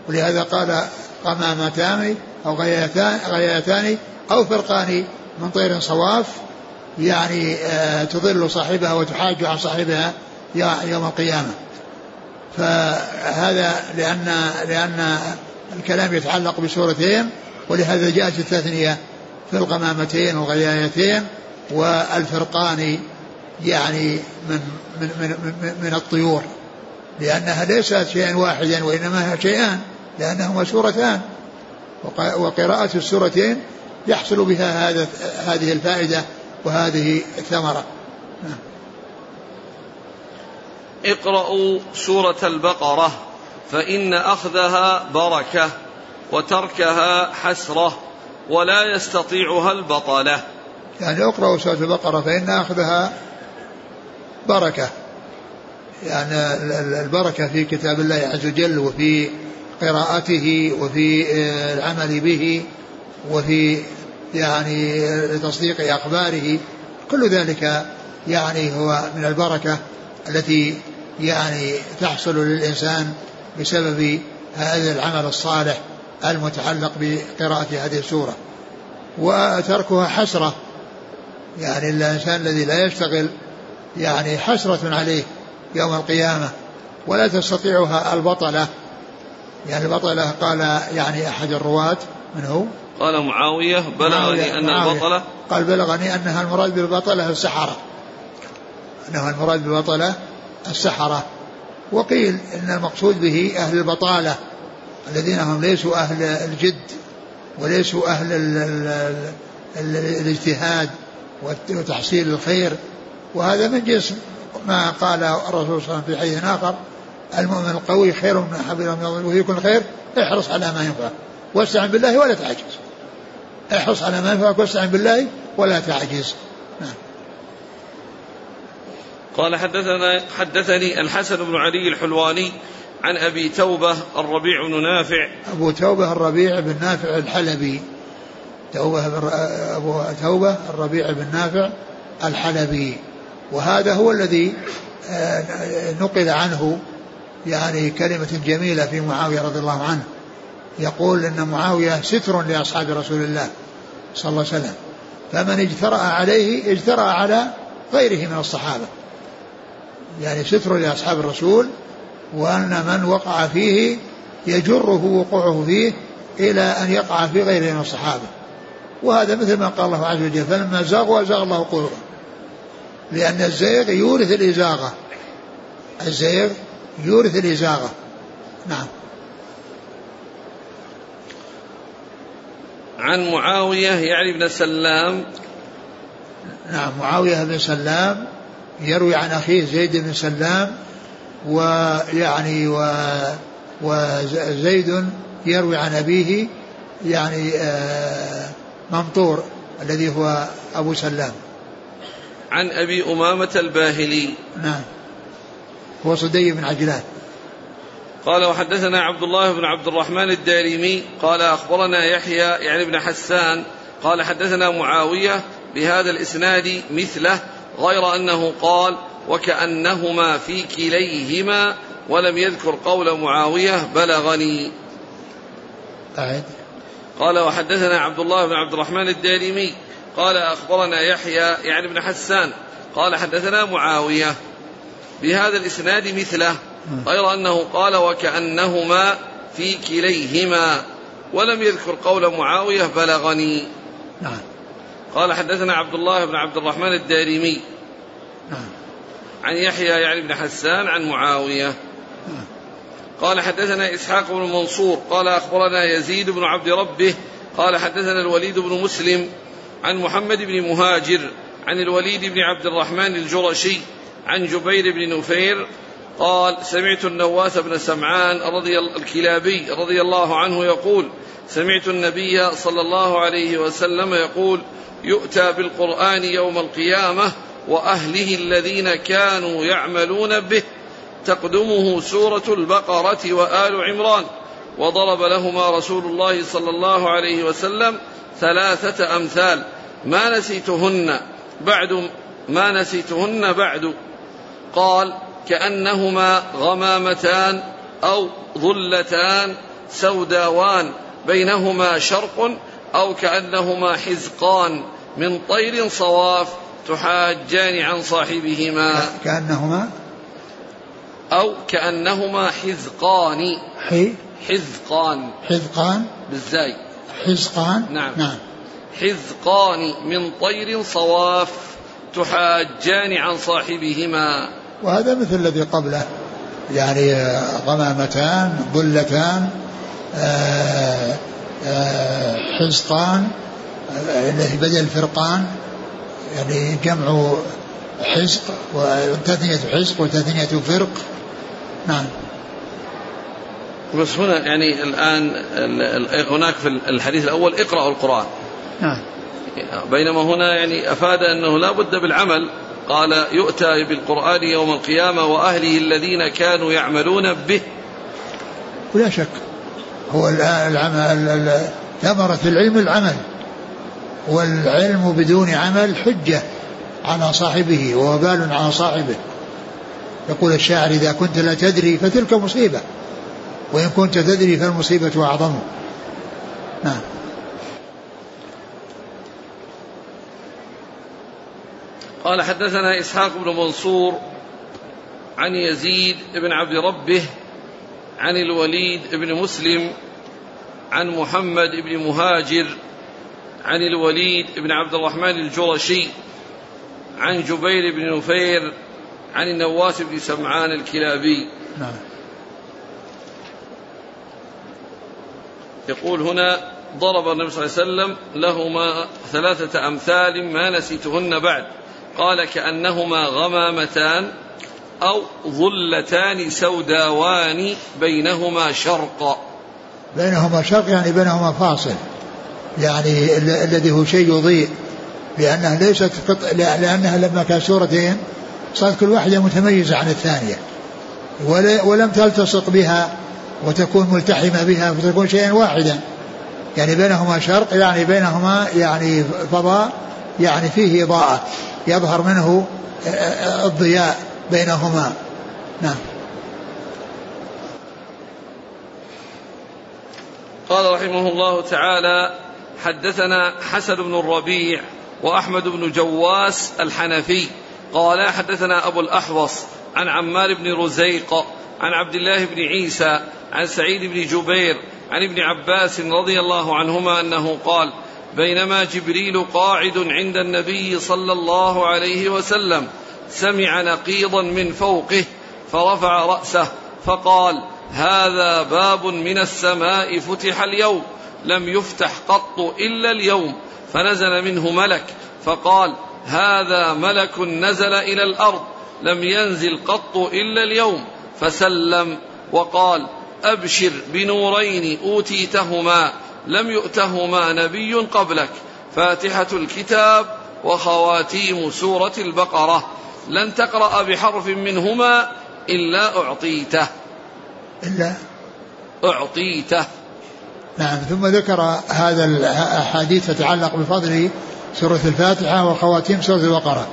B: ولهذا قال قمامتان أو غياتان, أو فرقان من طير صواف يعني آه، تضل صاحبها وتحاج عن صاحبها يوم القيامة. فهذا لأن لأن الكلام يتعلق بسورتين ولهذا جاءت التثنية في القمامتين والغيايتين والفرقان يعني من من من, من, من الطيور لأنها ليست شيئا واحدا وإنما هي شيئان لأنهما سورتان وقراءة السورتين يحصل بها هذا هذه الفائدة وهذه الثمرة.
A: اقرأوا سورة البقرة فإن أخذها بركة وتركها حسرة ولا يستطيعها البطلة
B: يعني اقرأوا سورة البقرة فإن أخذها بركة. يعني البركة في كتاب الله عز وجل وفي قراءته وفي العمل به وفي يعني تصديق أخباره. كل ذلك يعني هو من البركة التي يعني تحصل للإنسان بسبب هذا العمل الصالح المتعلق بقراءة هذه السورة. وتركها حسرة يعني الإنسان الذي لا يشتغل يعني حسرة عليه يوم القيامة ولا تستطيعها البطلة. يعني البطلة قال يعني أحد الرواة من هو؟
A: قال معاوية بلغني أن معاوية. البطلة
B: قال بلغني أنها المراد بالبطلة السحرة. أنها المراد بالبطلة السحرة. وقيل إن المقصود به أهل البطالة الذين هم ليسوا أهل الجد وليسوا أهل ال ال ال الاجتهاد. وتحصيل الخير. وهذا من جنس ما قال الرسول صلى الله عليه وسلم في حديث آخر. المؤمن القوي خير من أحب من وفي كل خير احرص على ما ينفعك واستعن بالله ولا تعجز. احرص على ما ينفعك واستعن بالله ولا تعجز. نعم.
A: قال حدثنا حدثني الحسن بن علي الحلواني عن أبي توبة الربيع بن نافع.
B: أبو توبة الربيع بن نافع الحلبي. توبه أبو توبه الربيع بن نافع الحلبي. وهذا هو الذي آه، نقل عنه يعني كلمة جميلة في معاوية رضي الله عنه. يقول إن معاوية ستر لأصحاب رسول الله صلى الله عليه وسلم. فمن اجترأ عليه اجترأ على غيره من الصحابة. يعني ستر لأصحاب الرسول وأن من وقع فيه يجره وقوعه فيه إلى أن يقع في غيره من الصحابة. وهذا مثل ما قال الله عز وجل فلما زاغوا ازاغ الله قلوبهم. لأن الزيغ يورث الإزاغة. الزيغ يورث الإزاغة. نعم.
A: عن معاوية يعني بن سلام.
B: نعم معاوية بن سلام يروي عن أخيه زيد بن سلام ويعني و وزيد يروي عن أبيه يعني آه، ممطور الذي هو أبو سلام.
A: عن أبي أمامة الباهلي.
B: نعم. هو صدي بن عجلان.
A: قال وحدثنا عبد الله بن عبد الرحمن الدارمي. قال أخبرنا يحيى يعني بن حسان. قال حدثنا معاوية بهذا الإسناد مثله غير أنه قال وكأنهما في كليهما ولم يذكر قول معاوية بلغني.
B: أعد.
A: قال وحدثنا عبد الله بن عبد الرحمن الدارمي قال أخبرنا يحيى يعني بن حسان قال حدثنا معاوية بهذا الإسناد مثله غير أنه قال وكأنهما في كليهما ولم يذكر قول معاوية بلغني.
B: نعم.
A: قال حدثنا عبد الله بن عبد الرحمن الدارمي
B: نعم.
A: عن يحيى يعني بن حسان عن معاوية قال حدثنا إسحاق بن منصور قال أخبرنا يزيد بن عبد ربه قال حدثنا الوليد بن مسلم عن محمد بن مهاجر عن الوليد بن عبد الرحمن الجرشي عن جبير بن نفير قال سمعت النواس بن سمعان رضي الكلابي رضي الله عنه يقول سمعت النبي صلى الله عليه وسلم يقول يؤتى بالقرآن يوم القيامة وأهله الذين كانوا يعملون به تقدمه سورة البقرة وآل عمران وضرب لهما رسول الله صلى الله عليه وسلم ثلاثة أمثال. ما نسيتهن بعد ما نسيتهن بعد. قال كأنهما غمامتان أو ظلتان سوداوان بينهما شرق أو كأنهما حزقان. من طير صواف تحاجان عن صاحبهما.
B: كأنهما
A: أو كأنهما حزقان
B: حي؟
A: حزقان
B: حزقان
A: بالزاي.
B: حزقان
A: نعم.
B: نعم.
A: حزقان من طير صواف تحاجان عن صاحبهما.
B: وهذا مثل الذي قبله. يعني غمامتان ظلتان آه، آه، حزقان الذي بدل فرقان يعني جمع حزق وتثنية حزق وتثنية فرق. نعم.
A: بس هنا يعني الآن هناك في الحديث الأول اقرأوا القرآن.
B: نعم.
A: بينما هنا يعني أفاد أنه لا بد بالعمل. قال يؤتى بالقرآن يوم القيامة وأهله الذين كانوا يعملون به.
B: ولا شك. هو العمل ثمرة العلم العمل. والعلم بدون عمل حجة على صاحبه ووبال على صاحبه. يقول الشاعر إذا كنت لا تدري فتلك مصيبة وإن كنت تدري فالمصيبة أعظم. نعم.
A: قال حدثنا إسحاق بن منصور عن يزيد بن عبد ربه عن الوليد بن مسلم عن محمد بن مهاجر عن الوليد بن عبد الرحمن الجرشي عن جبير بن نفير عن النواس بن سمعان الكلابي. نعم. يقول هنا ضرب النبي صلى الله عليه وسلم لهما ثلاثة أمثال ما نسيتهن بعد. قال كأنهما غمامتان أو ظلتان سوداوان بينهما شرق.
B: بينهما شرق يعني بينهما فاصل. يعني الذي هو شيء يضيء. لأنها ليست قط... لأنها لما كان سورتين صارت كل واحدة متميزة عن الثانية. ولم تلتصق بها وتكون ملتحمة بها فتكون شيئا واحدا. يعني بينهما شرق يعني بينهما يعني فضاء يعني فيه إضاءة. يظهر منه الضياء بينهما. نعم.
A: قال رحمه الله تعالى حدثنا حسن بن الربيع وأحمد بن جواس الحنفي. قال حدثنا أبو الأحوص عن عمار بن رزيق عن عبد الله بن عيسى عن سعيد بن جبير عن ابن عباس رضي الله عنهما أنه قال بينما جبريل قاعد عند النبي صلى الله عليه وسلم سمع نقيضا من فوقه فرفع رأسه فقال هذا باب من السماء فتح اليوم لم يفتح قط إلا اليوم فنزل منه ملك فقال هذا ملك نزل إلى الأرض لم ينزل قط إلا اليوم. فسلم وقال أبشر بنورين أوتيتهما لم يؤتهما نبي قبلك. فاتحة الكتاب وخواتيم سورة البقرة. لن تقرأ بحرف منهما إلا أعطيته.
B: إلا
A: أعطيته.
B: نعم ثم ذكر هذا الأحاديث تتعلق بفضل سورة الفاتحة وخواتيم سورة البقرة.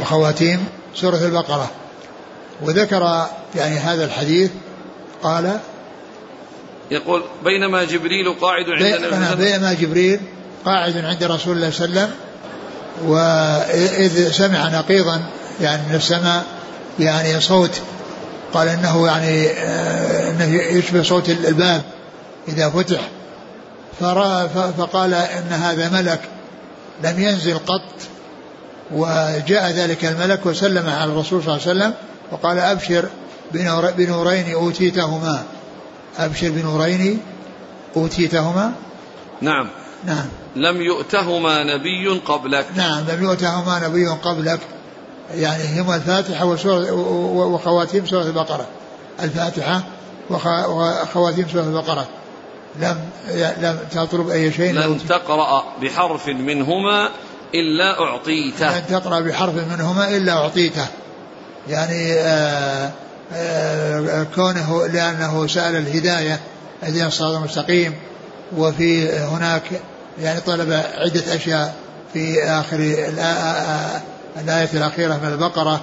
B: وخواتيم سورة البقرة. وذكر يعني هذا الحديث قال
A: يقول بينما جبريل قاعد عند
B: بينما جبريل قاعد عند رسول الله صلى الله عليه وسلم وإذ سمع نقيضا يعني من السماء يعني صوت قال إنه يعني آه، إنه يشبه صوت الباب إذا فتح. فقال إن هذا ملك. لم ينزل قط وجاء ذلك الملك وسلم على الرسول صلى الله عليه وسلم وقال أبشر بنورين أوتيتهما. أبشر بنورين أوتيتهما.
A: نعم.
B: نعم.
A: لم يؤتهما نبي قبلك.
B: نعم لم يؤتهما نبي قبلك. يعني هما الفاتحة وسورة وخواتيم سورة البقرة. الفاتحة وخواتيم سورة البقرة. لم لم تطلب أي شيء
A: لن تقرأ بحرف منهما إلا أعطيته.
B: لن تقرأ بحرف منهما إلا أعطيته. يعني آه آه، كونه لأنه سأل الهداية الذين الصراط المستقيم وفي هناك يعني طلب عدة أشياء في آخر الآية الأخيرة من البقرة.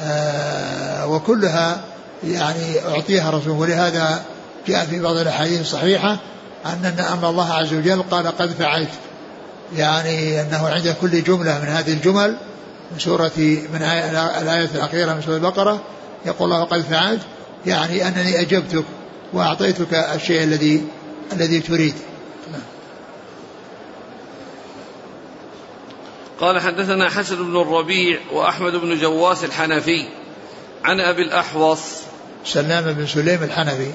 B: آه، وكلها يعني أعطيها رسول ولهذا جاء في بعض الأحاديث الصحيحة أن أن الله عز وجل قال قد فعلت. يعني أنه عند كل جملة من هذه الجمل من سورة من الآية الأخيرة من سورة البقرة يقول الله قد فعلت يعني أنني أجبتك وأعطيتك الشيء الذي الذي تريد.
A: قال حدثنا حسن بن الربيع وأحمد بن جواس الحنفي عن أبي الأحوص.
B: سلام بن سليم الحنفي.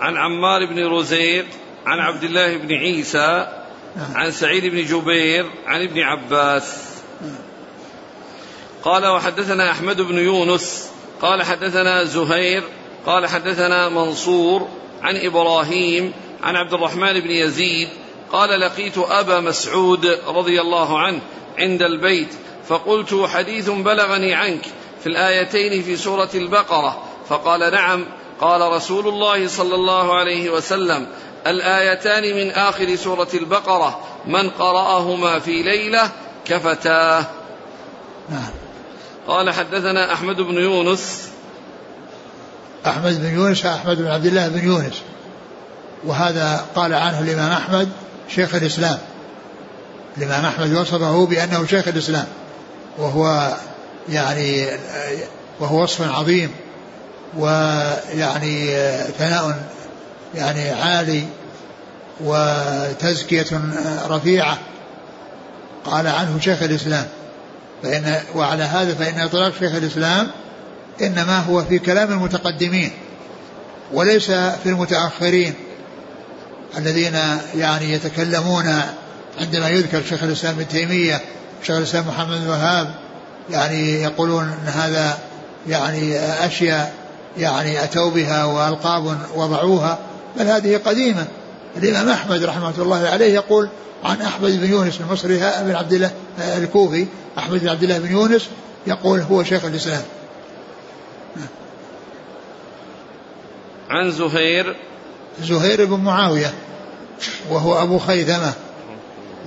A: عن عمار بن رزيق عن عبد الله بن عيسى. عن سعيد بن جبير عن ابن عباس قال وحدثنا أحمد بن يونس قال حدثنا زهير قال حدثنا منصور عن إبراهيم عن عبد الرحمن بن يزيد قال لقيت أبا مسعود رضي الله عنه عند البيت فقلت حديث بلغني عنك في الآيتين في سورة البقرة فقال نعم قال رسول الله صلى الله عليه وسلم الآيتان من آخر سورة البقرة من قرأهما في ليلة كفتاه. نعم قال حدثنا أحمد بن يونس.
B: أحمد بن يونس أحمد بن عبد الله بن يونس. وهذا قال عنه الإمام أحمد شيخ الإسلام. الإمام أحمد وصفه بأنه شيخ الإسلام. وهو يعني وهو وصف عظيم. ويعني ثناء يعني عالي وتزكية رفيعة. قال عنه شيخ الإسلام. فإن وعلى هذا فإن إطلاق شيخ الإسلام إنما هو في كلام المتقدمين وليس في المتأخرين الذين يعني يتكلمون عندما يذكر شيخ الإسلام ابن تيمية شيخ الإسلام محمد الوهاب يعني يقولون أن هذا يعني أشياء يعني أتوا بها وألقاب وضعوها بل هذه قديمة. الإمام أحمد رحمة الله عليه يقول عن أحمد بن يونس المصري بن عبد الله الكوفي أحمد بن عبد الله بن يونس يقول هو شيخ الإسلام.
A: عن زهير.
B: زهير بن معاوية وهو أبو خيثمة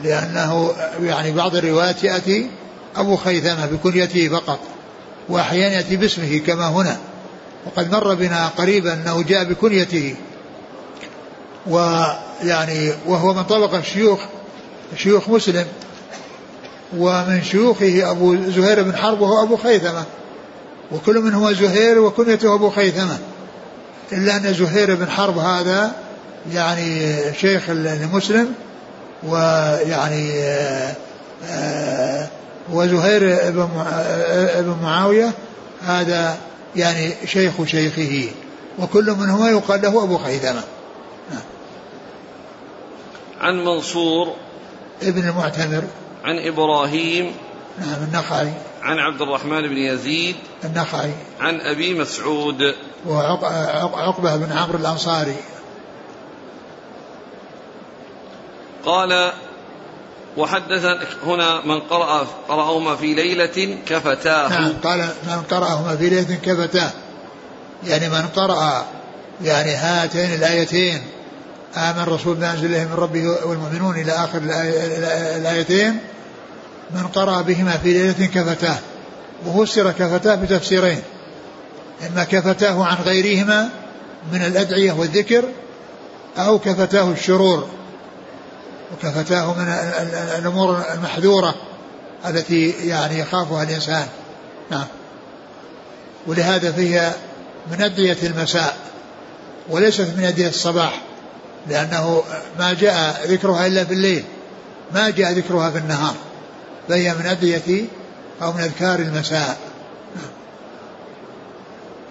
B: لأنه يعني بعض الروايات يأتي أبو خيثمة بكنيته فقط وأحيانا يأتي باسمه كما هنا. وقد مر بنا قريبا أنه جاء بكنيته. ويعني وهو من طبقة الشيوخ شيوخ مسلم. ومن شيوخه أبو زهير بن حرب وهو أبو خيثمة. وكل من هو زهير وكنيته أبو خيثمة. إلا أن زهير بن حرب هذا يعني شيخ المسلم ويعني آه، وزهير بن معاوية هذا يعني شيخ شيخه وكل منهما يقال له أبو خيثمة.
A: عن منصور
B: ابن المعتمر.
A: عن إبراهيم
B: نعم النخعي.
A: عن عبد الرحمن بن يزيد
B: النخعي.
A: عن أبي مسعود.
B: وعقبة بن عمرو الأنصاري.
A: قال وحدث هنا من قرأ قرأهما في ليلة كفتاه.
B: نعم قال من قرأهما في ليلة كفتاه. يعني من قرأ يعني هاتين الآيتين آمن الرسول بما أنزل إليه من ربه والمؤمنون إلى آخر الآيتين من قرأ بهما في ليلة كفتاه. وفسر كفتاه بتفسيرين. إما كفتاه عن غيرهما من الأدعية والذكر أو كفتاه الشرور. وكفتاه من الأمور المحذورة التي يعني يخافها الإنسان. نعم. ولهذا فيها من أدعية المساء وليست من أدعية الصباح لأنه ما جاء ذكرها إلا في الليل ما جاء ذكرها في النهار فهي من أدعية أو من أذكار المساء.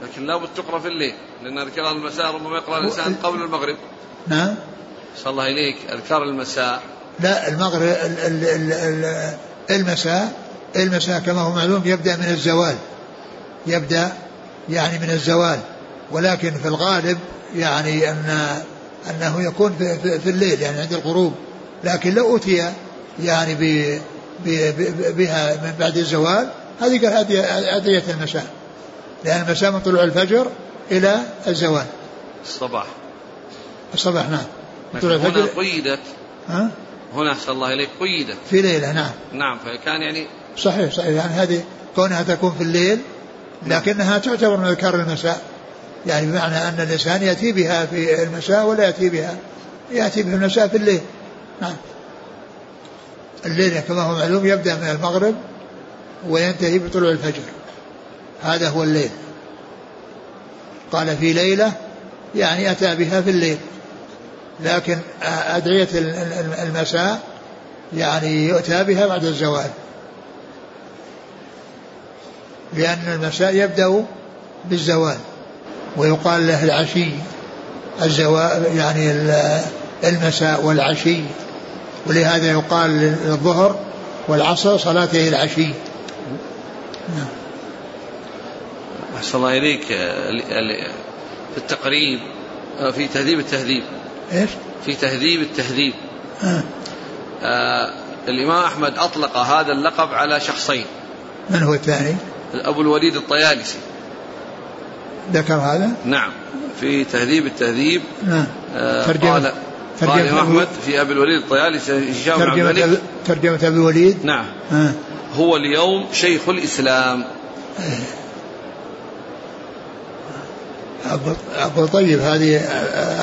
A: لكن لابد تقرأ في الليل لأن أذكار المساء ربما يقرأ الإنسان قبل المغرب.
B: نعم.
A: صلى الله إليك. أذكار المساء.
B: لا المغرب المساء المساء كما هو معلوم يبدأ من الزوال. يبدأ يعني من الزوال. ولكن في الغالب يعني أن أنه يكون في, في, في الليل يعني عند الغروب. لكن لو أتي يعني ب بها من بعد الزوال هذه قال أدعية المساء. لأن المساء من طلوع الفجر إلى الزوال.
A: الصباح.
B: الصباح نعم.
A: هنا قيدت. ها؟ هنا أحسن الله إليك قيدت.
B: في ليلة نعم.
A: نعم فكان يعني
B: صحيح صحيح. يعني هذه كونها تكون في الليل لكنها تعتبر من أذكار المساء. يعني بمعنى أن الإنسان يأتي بها في المساء ولا يأتي بها. يأتي بها المساء في الليل. نعم. الليل كما هو معلوم يبدأ من المغرب وينتهي بطلوع الفجر. هذا هو الليل. قال في ليلة يعني أتى بها في الليل. لكن أدعية المساء يعني يؤتى بها بعد الزوال. لأن المساء يبدأ بالزوال ويقال له العشي. الزوال يعني المساء والعشي. ولهذا يقال للظهر والعصر صلاتي العشي.
A: نعم. أحسن الله إليك. في التقريب في تهذيب التهذيب.
B: إيش؟
A: في تهذيب التهذيب. آه. آه الإمام أحمد أطلق هذا اللقب على شخصين.
B: من هو الثاني؟
A: أبو الوليد الطيالسي.
B: ذكر هذا؟
A: نعم في تهذيب التهذيب.
B: نعم.
A: آه ترجمة. قال أحمد في أبي الوليد الطيالسي هشام الملك.
B: ترجمة أبي الوليد؟
A: نعم. آه. هو اليوم شيخ الإسلام.
B: أقول, أقول طيب هذه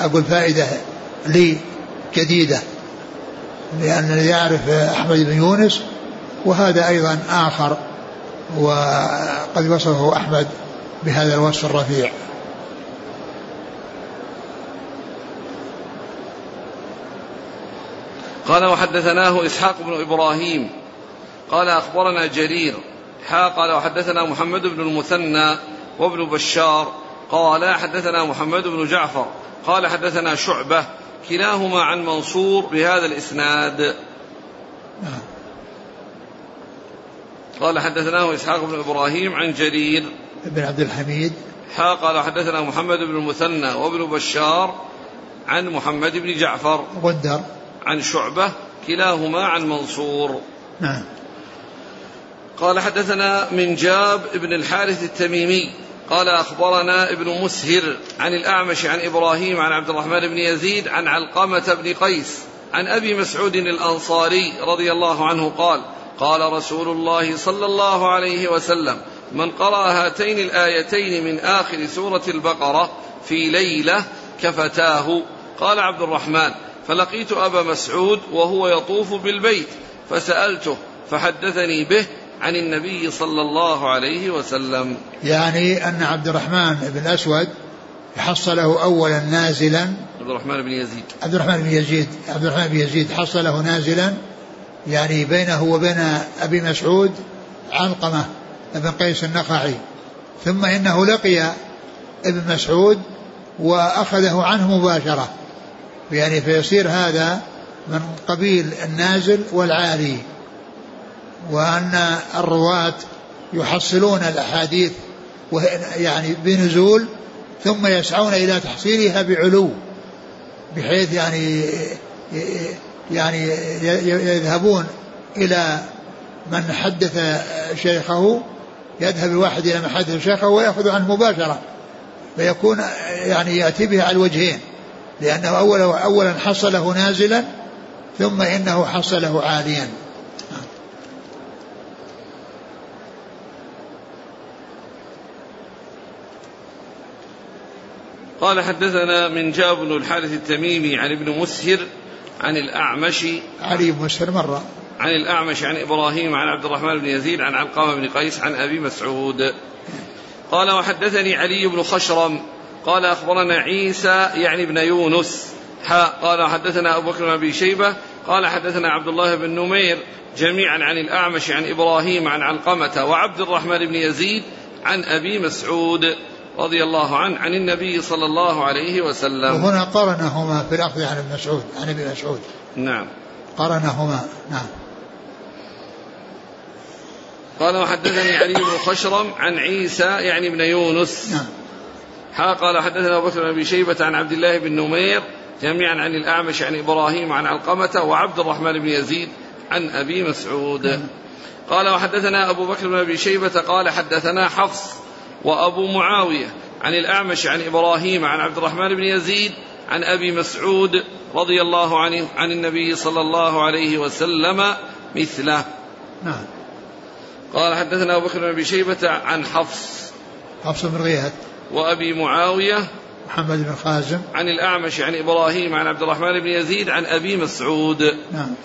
B: أقول فائدة. لي جديدة لأنني يعرف أحمد بن يونس وهذا أيضا آخر وقد وصفه أحمد بهذا الوصف الرفيع.
A: قال وحدثناه إسحاق بن إبراهيم. قال أخبرنا جرير. حا قال وحدثنا محمد بن المثنى وابن بشار. قال حدثنا محمد بن جعفر. قال حدثنا شعبة. كلاهما عن منصور بهذا الإسناد. قال حدثناه إسحاق بن إبراهيم عن جرير.
B: بن عبد الحميد.
A: حا قال حدثنا محمد بن المثنى وابن بشار عن محمد بن جعفر
B: غندر
A: عن شعبة كلاهما عن منصور.
B: نعم.
A: قال حدثنا من جاب بن الحارث التميمي قال أخبرنا ابن مسهر عن الأعمش عن إبراهيم عن عبد الرحمن بن يزيد عن علقمة بن قيس عن أبي مسعود الأنصاري رضي الله عنه قال قال رسول الله صلى الله عليه وسلم من قرأ هاتين الآيتين من آخر سورة البقرة في ليلة كفتاه. قال عبد الرحمن فلقيت أبا مسعود وهو يطوف بالبيت فسألته فحدثني به عن النبي صلى الله عليه وسلم.
B: يعني أن عبد الرحمن بن الأسود حصله أولا نازلا.
A: عبد الرحمن بن يزيد.
B: عبد الرحمن بن يزيد عبد الرحمن بن يزيد حصله نازلا يعني بينه وبين أبي مسعود علقمة بن قيس النخعي. ثم إنه لقي ابن مسعود وأخذه عنه مباشرة. يعني فيصير هذا من قبيل النازل والعالي. وأن الرواة يحصلون الأحاديث يعني بنزول ثم يسعون إلى تحصيلها بعلو بحيث يعني يعني يذهبون إلى من حدث شيخه يذهب الواحد إلى من حدث شيخه ويأخذ عنه مباشرة فيكون يعني يأتي به على الوجهين لأنه أولا أولا حصله نازلا ثم إنه حصله عاليا.
A: قال حدثنا من جاب بن الحارث التميمي عن ابن مسهر عن الأعمش.
B: علي بن مسهر مرة.
A: عن الأعمش عن إبراهيم عن عبد الرحمن بن يزيد عن علقمة بن قيس عن أبي مسعود. قال وحدثني علي بن خشرم. قال أخبرنا عيسى يعني ابن يونس. قال حدثنا أبو بكر بن أبي شيبة. قال حدثنا عبد الله بن نمير جميعا عن الأعمش عن إبراهيم عن علقمة وعبد الرحمن بن يزيد عن أبي مسعود. رضي الله عنه عن النبي صلى الله عليه وسلم.
B: وهنا قرنهما في الأخذ عن ابن مسعود عن ابن مسعود.
A: نعم.
B: قرنهما نعم.
A: قال وحدثني علي بن خشرم عن عيسى يعني ابن يونس.
B: نعم.
A: ها قال حدثنا أبو بكر بن أبي شيبة عن عبد الله بن نمير جميعا عن الأعمش عن إبراهيم عن علقمة وعبد الرحمن بن يزيد عن أبي مسعود. نعم. قال وحدثنا أبو بكر بن أبي شيبة قال حدثنا حفص وأبو معاوية عن الأعمش عن إبراهيم عن عبد الرحمن بن يزيد عن أبي مسعود رضي الله عنه عن النبي صلى الله عليه وسلم مثله.
B: نعم.
A: قال حدثنا أبو بكر بن أبي شيبة عن حفص
B: حفص بن غياث
A: وأبي معاوية
B: محمد بن خازم.
A: عن الأعمش عن إبراهيم عن عبد الرحمن بن يزيد عن أبي مسعود.
B: نعم.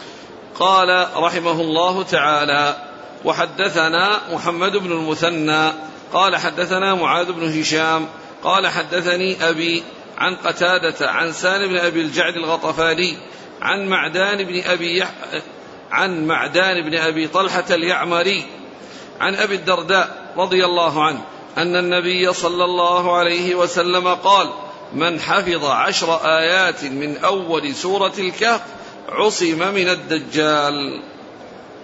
A: قال رحمه الله تعالى وحدثنا محمد بن المثنى قال حدثنا معاذ بن هشام قال حدثني أبي عن قتادة عن سالم بن أبي الجعد الغطفاني عن معدان بن أبي يح... عن معدان بن أبي طلحة اليعمري عن أبي الدرداء رضي الله عنه أن النبي صلى الله عليه وسلم قال من حفظ عشر آيات من أول سورة الكهف عصم من الدجال.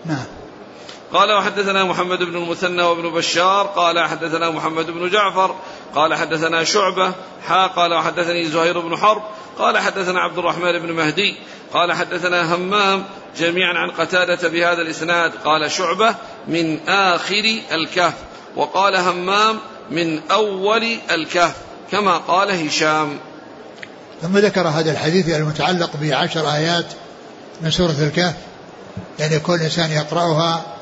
B: نعم.
A: قال وحدثنا محمد بن المثنى وابن بشار قال حدثنا محمد بن جعفر قال حدثنا شعبة حا قال وحدثني زهير بن حرب قال حدثنا عبد الرحمن بن مهدي قال حدثنا همام جميعا عن قتادة بهذا الإسناد قال شعبة من آخر الكهف وقال همام من أول الكهف كما قال هشام.
B: ثم ذكر هذا الحديث المتعلق بعشر آيات من سورة الكهف يعني كل إنسان يقرأها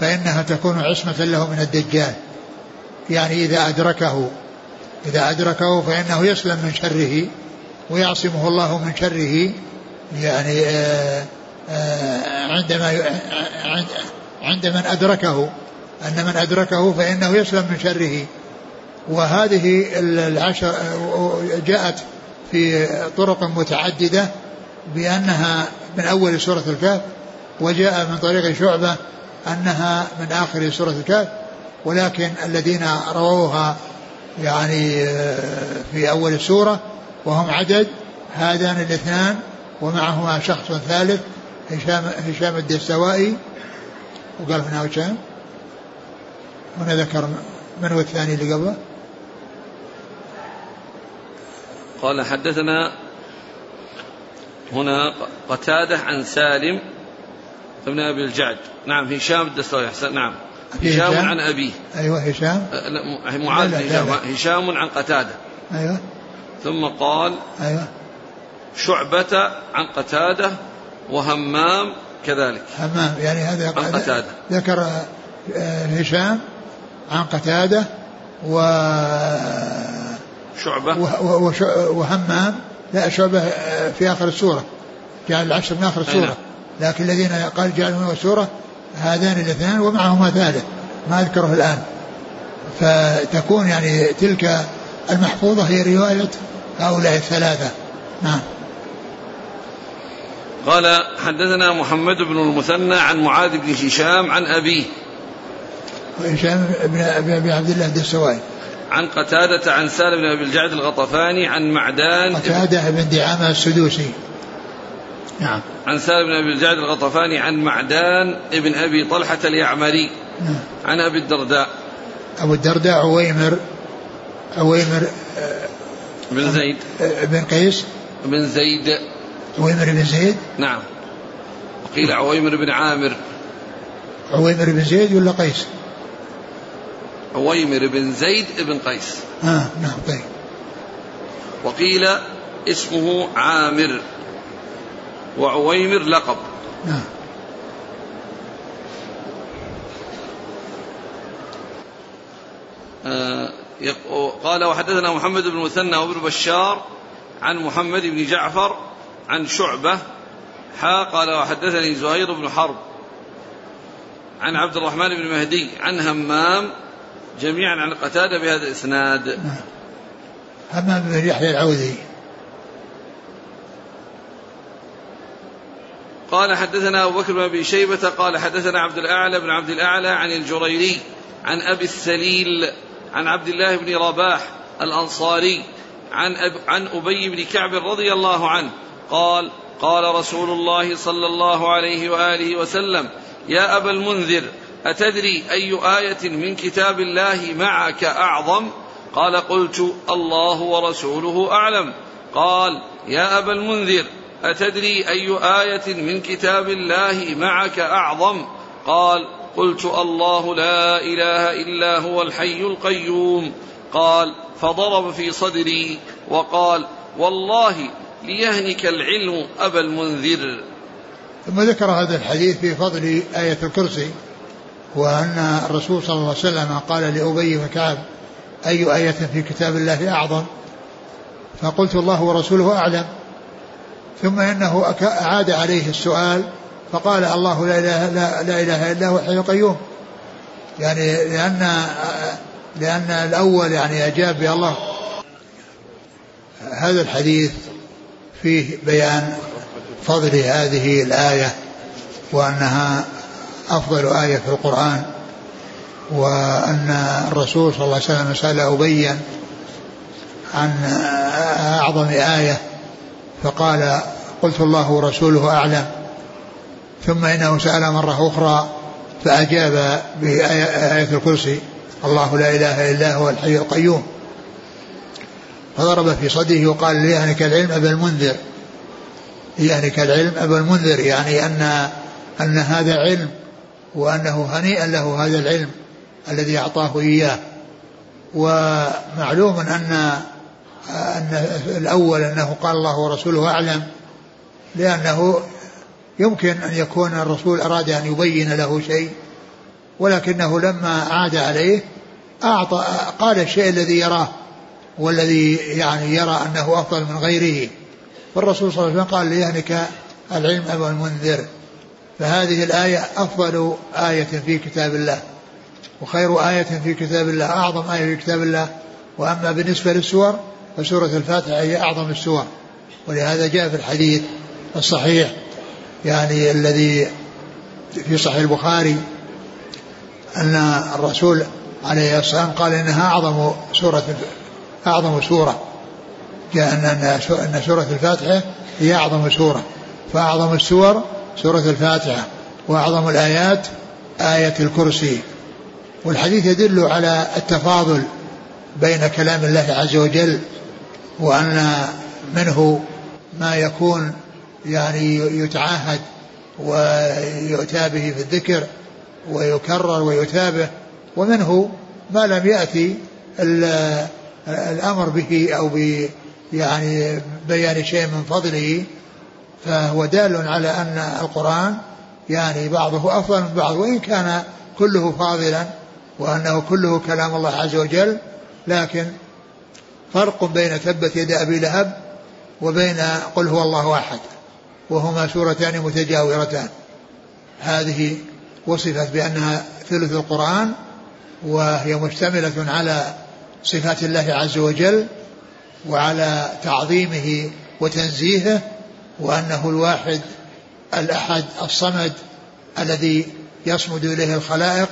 B: فإنها تكون عصمة له من الدجال. يعني إذا أدركه إذا أدركه فإنه يسلم من شره ويعصمه الله من شره. يعني آه، آه، عندما عند من أدركه. أن من أدركه فإنه يسلم من شره. وهذه العشر جاءت في طرق متعددة بأنها من أول سورة الكهف وجاء من طريق شعبة أنها من آخر سورة الكهف ولكن الذين رووها يعني آه، في أول السورة وهم عدد هذان الاثنان ومعهما شخص ثالث هشام هشام الدستوائي وقال من هشام هنا ذكر من هو الثاني اللي قبله؟
A: قال حدثنا هنا قتادة عن سالم ابن أبي الجعد. نعم هشام الدستوائي أحسن نعم. هشام عن أبيه.
B: أيوة هشام؟
A: أه معاذ هشام. هشام عن قتادة.
B: أيوة.
A: ثم قال
B: أيوة.
A: شعبة عن قتادة وهمام كذلك.
B: همام يعني هذا
A: عن قتادة.
B: ذكر آه، هشام عن قتادة و
A: شعبة.
B: وهمام. لا شعبة آه، في آخر السورة. جعل العشر من آخر السورة. نعم. لكن الذين قال جعلوا من السورة هذان الاثنان ومعهما ثالث ما أذكره الآن. فتكون يعني تلك المحفوظة هي رواية هؤلاء الثلاثة. نعم.
A: قال حدثنا محمد بن المثنى عن معاذ بن هشام عن أبيه.
B: هشام بن أبي عبد الله الدسوائي
A: عن قتادة عن سالم بن أبي الجعد الغطفاني عن معدان
B: قتادة بن دعامة السدوسي.
A: نعم. عن سالم بن أبي الجعد الغطفاني عن معدان ابن أبي طلحة اليعمري. نعم. عن أبي الدرداء.
B: أبو الدرداء عويمر عويمر
A: بن زيد.
B: بن قيس؟
A: بن زيد.
B: عويمر بن زيد؟
A: نعم. وقيل عويمر بن عامر.
B: عويمر بن زيد ولا قيس؟
A: عويمر بن زيد بن قيس.
B: آه نعم طيب.
A: وقيل اسمه عامر. وعويمر لقب.
B: نعم.
A: آه قال وحدثنا محمد بن مثنى وابن بشار عن محمد بن جعفر عن شعبة. حا قال وحدثني زهير بن حرب عن عبد الرحمن بن مهدي عن همام جميعا عن قتادة بهذا الإسناد. نعم.
B: همام بن يحيى العوذي.
A: قال حدثنا أبو بكر بن أبي شيبة قال حدثنا عبد الأعلى بن عبد الأعلى عن الجريري عن أبي السليل عن عبد الله بن رباح الأنصاري عن أب عن أبي بن كعب رضي الله عنه قال قال رسول الله صلى الله عليه وآله وسلم يا أبا المنذر أتدري أي آية من كتاب الله معك أعظم؟ قال قلت الله ورسوله أعلم. قال يا أبا المنذر أتدري أي آية من كتاب الله معك أعظم؟ قال قلت الله لا إله إلا هو الحي القيوم. قال فضرب في صدري وقال والله ليهنك العلم أبا المنذر.
B: ثم ذكر هذا الحديث في فضل آية الكرسي وأن الرسول صلى الله عليه وسلم قال لأبي بن كعب أي آية في كتاب الله أعظم؟ فقلت الله ورسوله أعلم. ثم إنه أعاد عليه السؤال فقال الله لا إله, لا, لا إله إلا هو الحي القيوم. يعني لأن لأن الأول يعني أجاب بالله هذا الحديث فيه بيان فضل هذه الآية وأنها أفضل آية في القرآن وأن الرسول صلى الله عليه وسلم سأل أبين عن أعظم آية فقال قلت الله ورسوله أعلم. ثم إنه سأل مرة أخرى فأجاب بآية الكرسي. الله لا إله إلا هو الحي القيوم. فضرب في صدره وقال ليهنك العلم أبا المنذر. ليهنك العلم أبا المنذر يعني أن أن هذا علم وأنه هنيئا له هذا العلم الذي أعطاه إياه. ومعلوم أن أن الأول أنه قال الله ورسوله أعلم لأنه يمكن أن يكون الرسول أراد أن يبين له شيء ولكنه لما عاد عليه أعطى قال الشيء الذي يراه والذي يعني يرى أنه أفضل من غيره. فالرسول صلى الله عليه وسلم قال ليهنك العلم أبو المنذر فهذه الآية أفضل آية في كتاب الله وخير آية في كتاب الله أعظم آية في كتاب الله. وأما بالنسبة للسور فسورة الفاتحة هي أعظم السور ولهذا جاء في الحديث الصحيح يعني الذي في صحيح البخاري أن الرسول عليه الصلاة والسلام قال إنها أعظم سورة أعظم سورة. جاء أن أن سورة الفاتحة هي أعظم سورة فأعظم السور سورة الفاتحة وأعظم الآيات آية الكرسي. والحديث يدل على التفاضل بين كلام الله عز وجل وأن منه ما يكون يعني يتعاهد ويؤتى به في الذكر ويكرر ويؤتى به ومنه ما لم يأتي الأمر به أو ب يعني بيان شيء من فضله. فهو دال على أن القرآن يعني بعضه أفضل من بعض وإن كان كله فاضلا وأنه كله كلام الله عز وجل لكن فرق بين تبت يد أبي لهب وبين قل هو الله أحد وهما سورتان متجاورتان. هذه وصفت بأنها ثلث القرآن وهي مشتملة على صفات الله عز وجل وعلى تعظيمه وتنزيهه وأنه الواحد الأحد الصمد الذي يصمد إليه الخلائق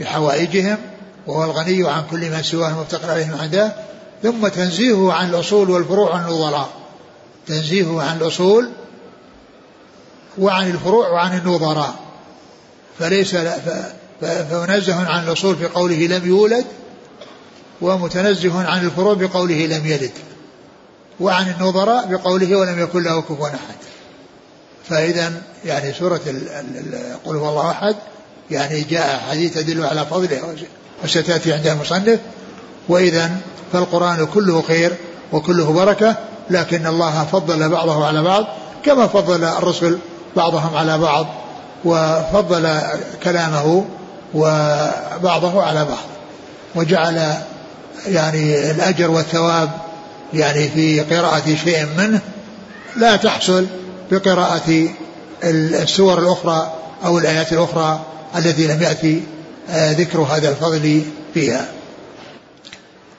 B: بحوائجهم وهو الغني عن كل ما سواه المفتقر عليه من عداه. ثم تنزيهه عن الأصول والفروع والنظراء تنزيهه عن الأصول وعن الفروع وعن النظراء. فليس فمنزه عن الأصول في قوله لم يولد ومتنزه عن الفروع بقوله لم يلد وعن النظراء بقوله ولم يكن له كفوا أحد. فإذا يعني سورة قل هو الله أحد يعني جاء حديث تدل على فضله وستأتي عند المصنف وإذا فالقرآن كله خير وكله بركة لكن الله فضل بعضه على بعض كما فضل الرسل بعضهم على بعض وفضل كلامه وبعضه على بعض. وجعل يعني الأجر والثواب يعني في قراءة شيء منه لا تحصل بقراءة السور الأخرى أو الآيات الأخرى التي لم يأتي آه، ذكر هذا الفضل فيها.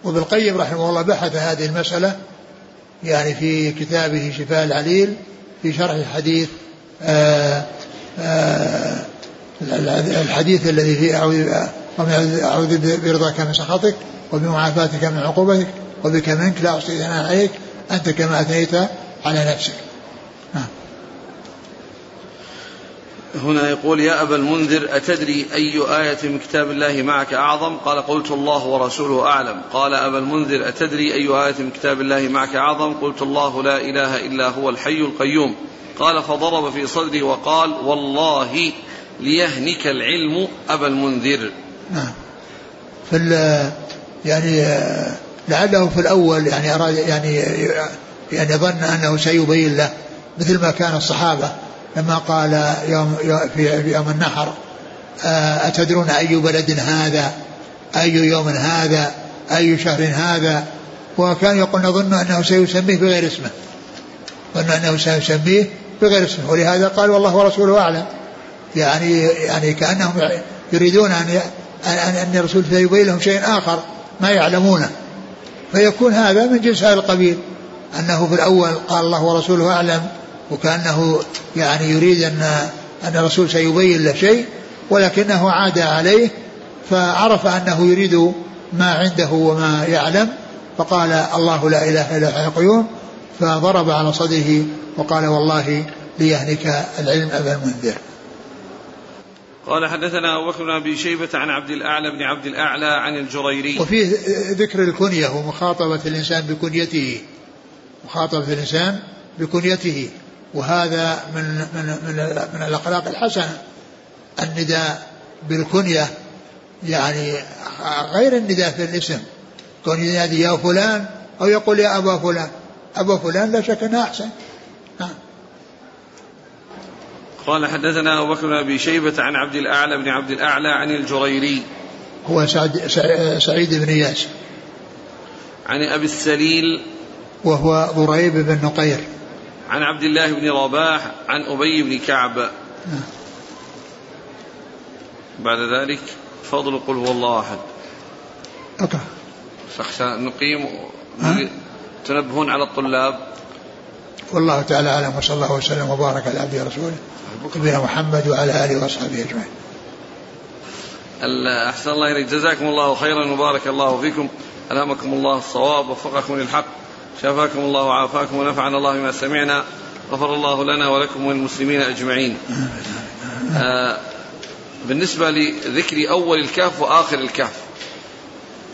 B: وابن القيم رحمه الله بحث هذه المسألة يعني في كتابه شفاء العليل في شرح الحديث آه، آه، الحديث الذي فيه أعوذ برضاك من سخطك وبمعافاتك من عقوبتك وبك منك لا أحصي ثناء عليك أنت كما أثنيت على نفسك نعم
A: هنا يقول يا أبا المنذر أتدري أي آية من كتاب الله معك أعظم? قال قلت الله ورسوله أعلم. قال أبا المنذر أتدري أي آية من كتاب الله معك أعظم? قلت الله لا إله إلا هو الحي القيوم. قال فضرب في صدري وقال والله ليهنك العلم أبا المنذر.
B: نعم. في يعني لعله في الأول يعني أراد يعني يعني ظن أنه سيبين له مثل ما كان الصحابة. لما قال يوم في يوم النحر آه، أتدرون أي بلد هذا؟ أي يوم هذا؟ أي شهر هذا؟ وكان يقول نظن أنه سيسميه بغير اسمه. ظن أنه سيسميه بغير اسمه. ولهذا قال والله ورسوله أعلم. يعني يعني كأنهم يريدون أن أن أن الرسول سيبين لهم شيء آخر ما يعلمونه. فيكون هذا من جنس هذا القبيل. أنه في الأول قال الله ورسوله أعلم. وكأنه يعني يريد أن أن الرسول سيبين له شيء ولكنه عاد عليه فعرف أنه يريد ما عنده وما يعلم فقال الله لا إله إلا هو القيوم فضرب على صدره وقال والله ليهلك العلم أبا المنذر.
A: قال حدثنا أبو بكر بن أبي شيبة عن عبد الأعلى بن عبد الأعلى عن الجريري.
B: وفيه ذكر الكنية ومخاطبة الإنسان بكنيته مخاطبة الإنسان بكنيته. وهذا من من من, من الأخلاق الحسنة. النداء بالكنية يعني غير النداء في الاسم. كون ينادي يا فلان أو يقول يا أبا فلان. أبا فلان لا شك أنها أحسن. نعم
A: قال حدثنا أبو بكر بن أبي شيبة عن عبد الأعلى بن عبد الأعلى عن الجريري.
B: هو سعد سعيد بن إياس
A: عن أبي السليل.
B: وهو ضريب بن نقير.
A: عن عبد الله بن رباح عن أبي بن كعب. بعد ذلك فضل قل هو الله أحد. فاخشى نقيم تنبهون على الطلاب.
B: والله تعالى أعلم وصلى الله وسلم وبارك على عبده ورسوله نبينا محمد وعلى آله وأصحابه أجمعين.
A: أحسن الله إليك. جزاكم الله خيرا وبارك الله فيكم. ألهمكم الله الصواب وفقكم للحق. شفاكم الله وعافاكم ونفعنا الله بما سمعنا غفر الله لنا ولكم وللمسلمين أجمعين. آه بالنسبة لذكر أول الكهف وآخر الكهف.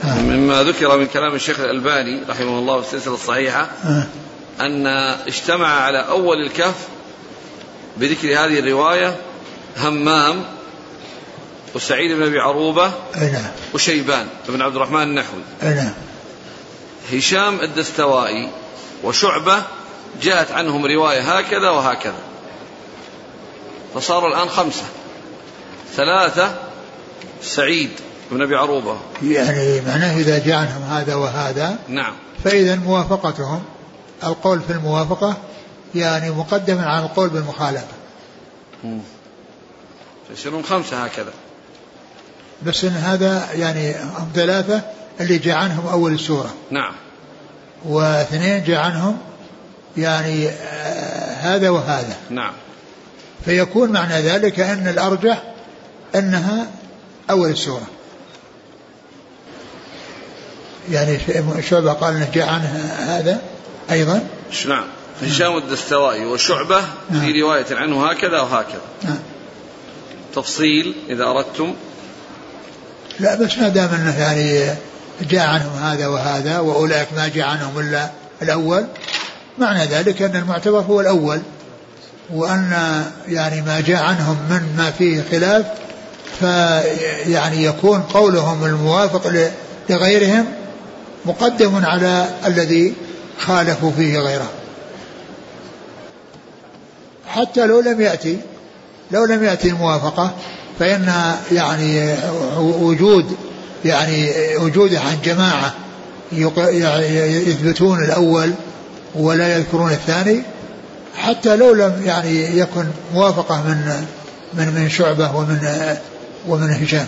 A: مما ذكر من كلام الشيخ الألباني رحمه الله في السلسلة الصحيحة أن اجتمع على أول الكهف بذكر هذه الرواية همام وسعيد بن أبي عروبة
B: نعم.
A: وشيبان بن عبد الرحمن النحوي.
B: نعم.
A: هشام الدستوائي وشعبة جاءت عنهم رواية هكذا وهكذا. فصاروا الآن خمسة. ثلاثة سعيد بن أبي عروبة.
B: يعني معناه إذا جاء عنهم هذا وهذا
A: نعم.
B: فإذا موافقتهم القول في الموافقة يعني مقدم على القول بالمخالفة.
A: فيصيرون خمسة هكذا.
B: بس إن هذا يعني هم ثلاثة اللي جاء عنهم أول السورة
A: نعم.
B: واثنين جاء عنهم يعني آه هذا وهذا.
A: نعم.
B: فيكون معنى ذلك أن الأرجح أنها أول السورة يعني شعبة قال أنه جاء عنه هذا أيضا.
A: نعم. هشام الدستوائي وشعبة
B: نعم.
A: في رواية عنه هكذا وهكذا.
B: نعم.
A: تفصيل إذا أردتم.
B: لا بس ما دام أنه يعني جاء عنهم هذا وهذا وأولئك ما جاء عنهم إلا الأول. معنى ذلك أن المعتبر هو الأول. وأن يعني ما جاء عنهم من ما فيه خلاف فيعني يكون قولهم الموافق لغيرهم مقدم على الذي خالفوا فيه غيره. حتى لو لم يأتي لو لم يأتي الموافقة فإن يعني وجود يعني وجوده عن جماعة يثبتون الأول ولا يذكرون الثاني حتى لو لم يعني يكن موافقة من من من شعبة ومن ومن هشام.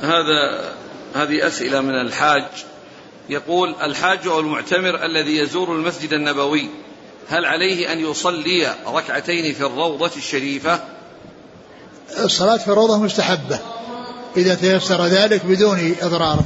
A: هذا هذه أسئلة من الحاج. يقول الحاج أو المعتمر الذي يزور المسجد النبوي هل عليه أن يصلي ركعتين في الروضة الشريفة؟
B: الصلاة في الروضة مستحبة إذا تيسر ذلك بدون إضرار.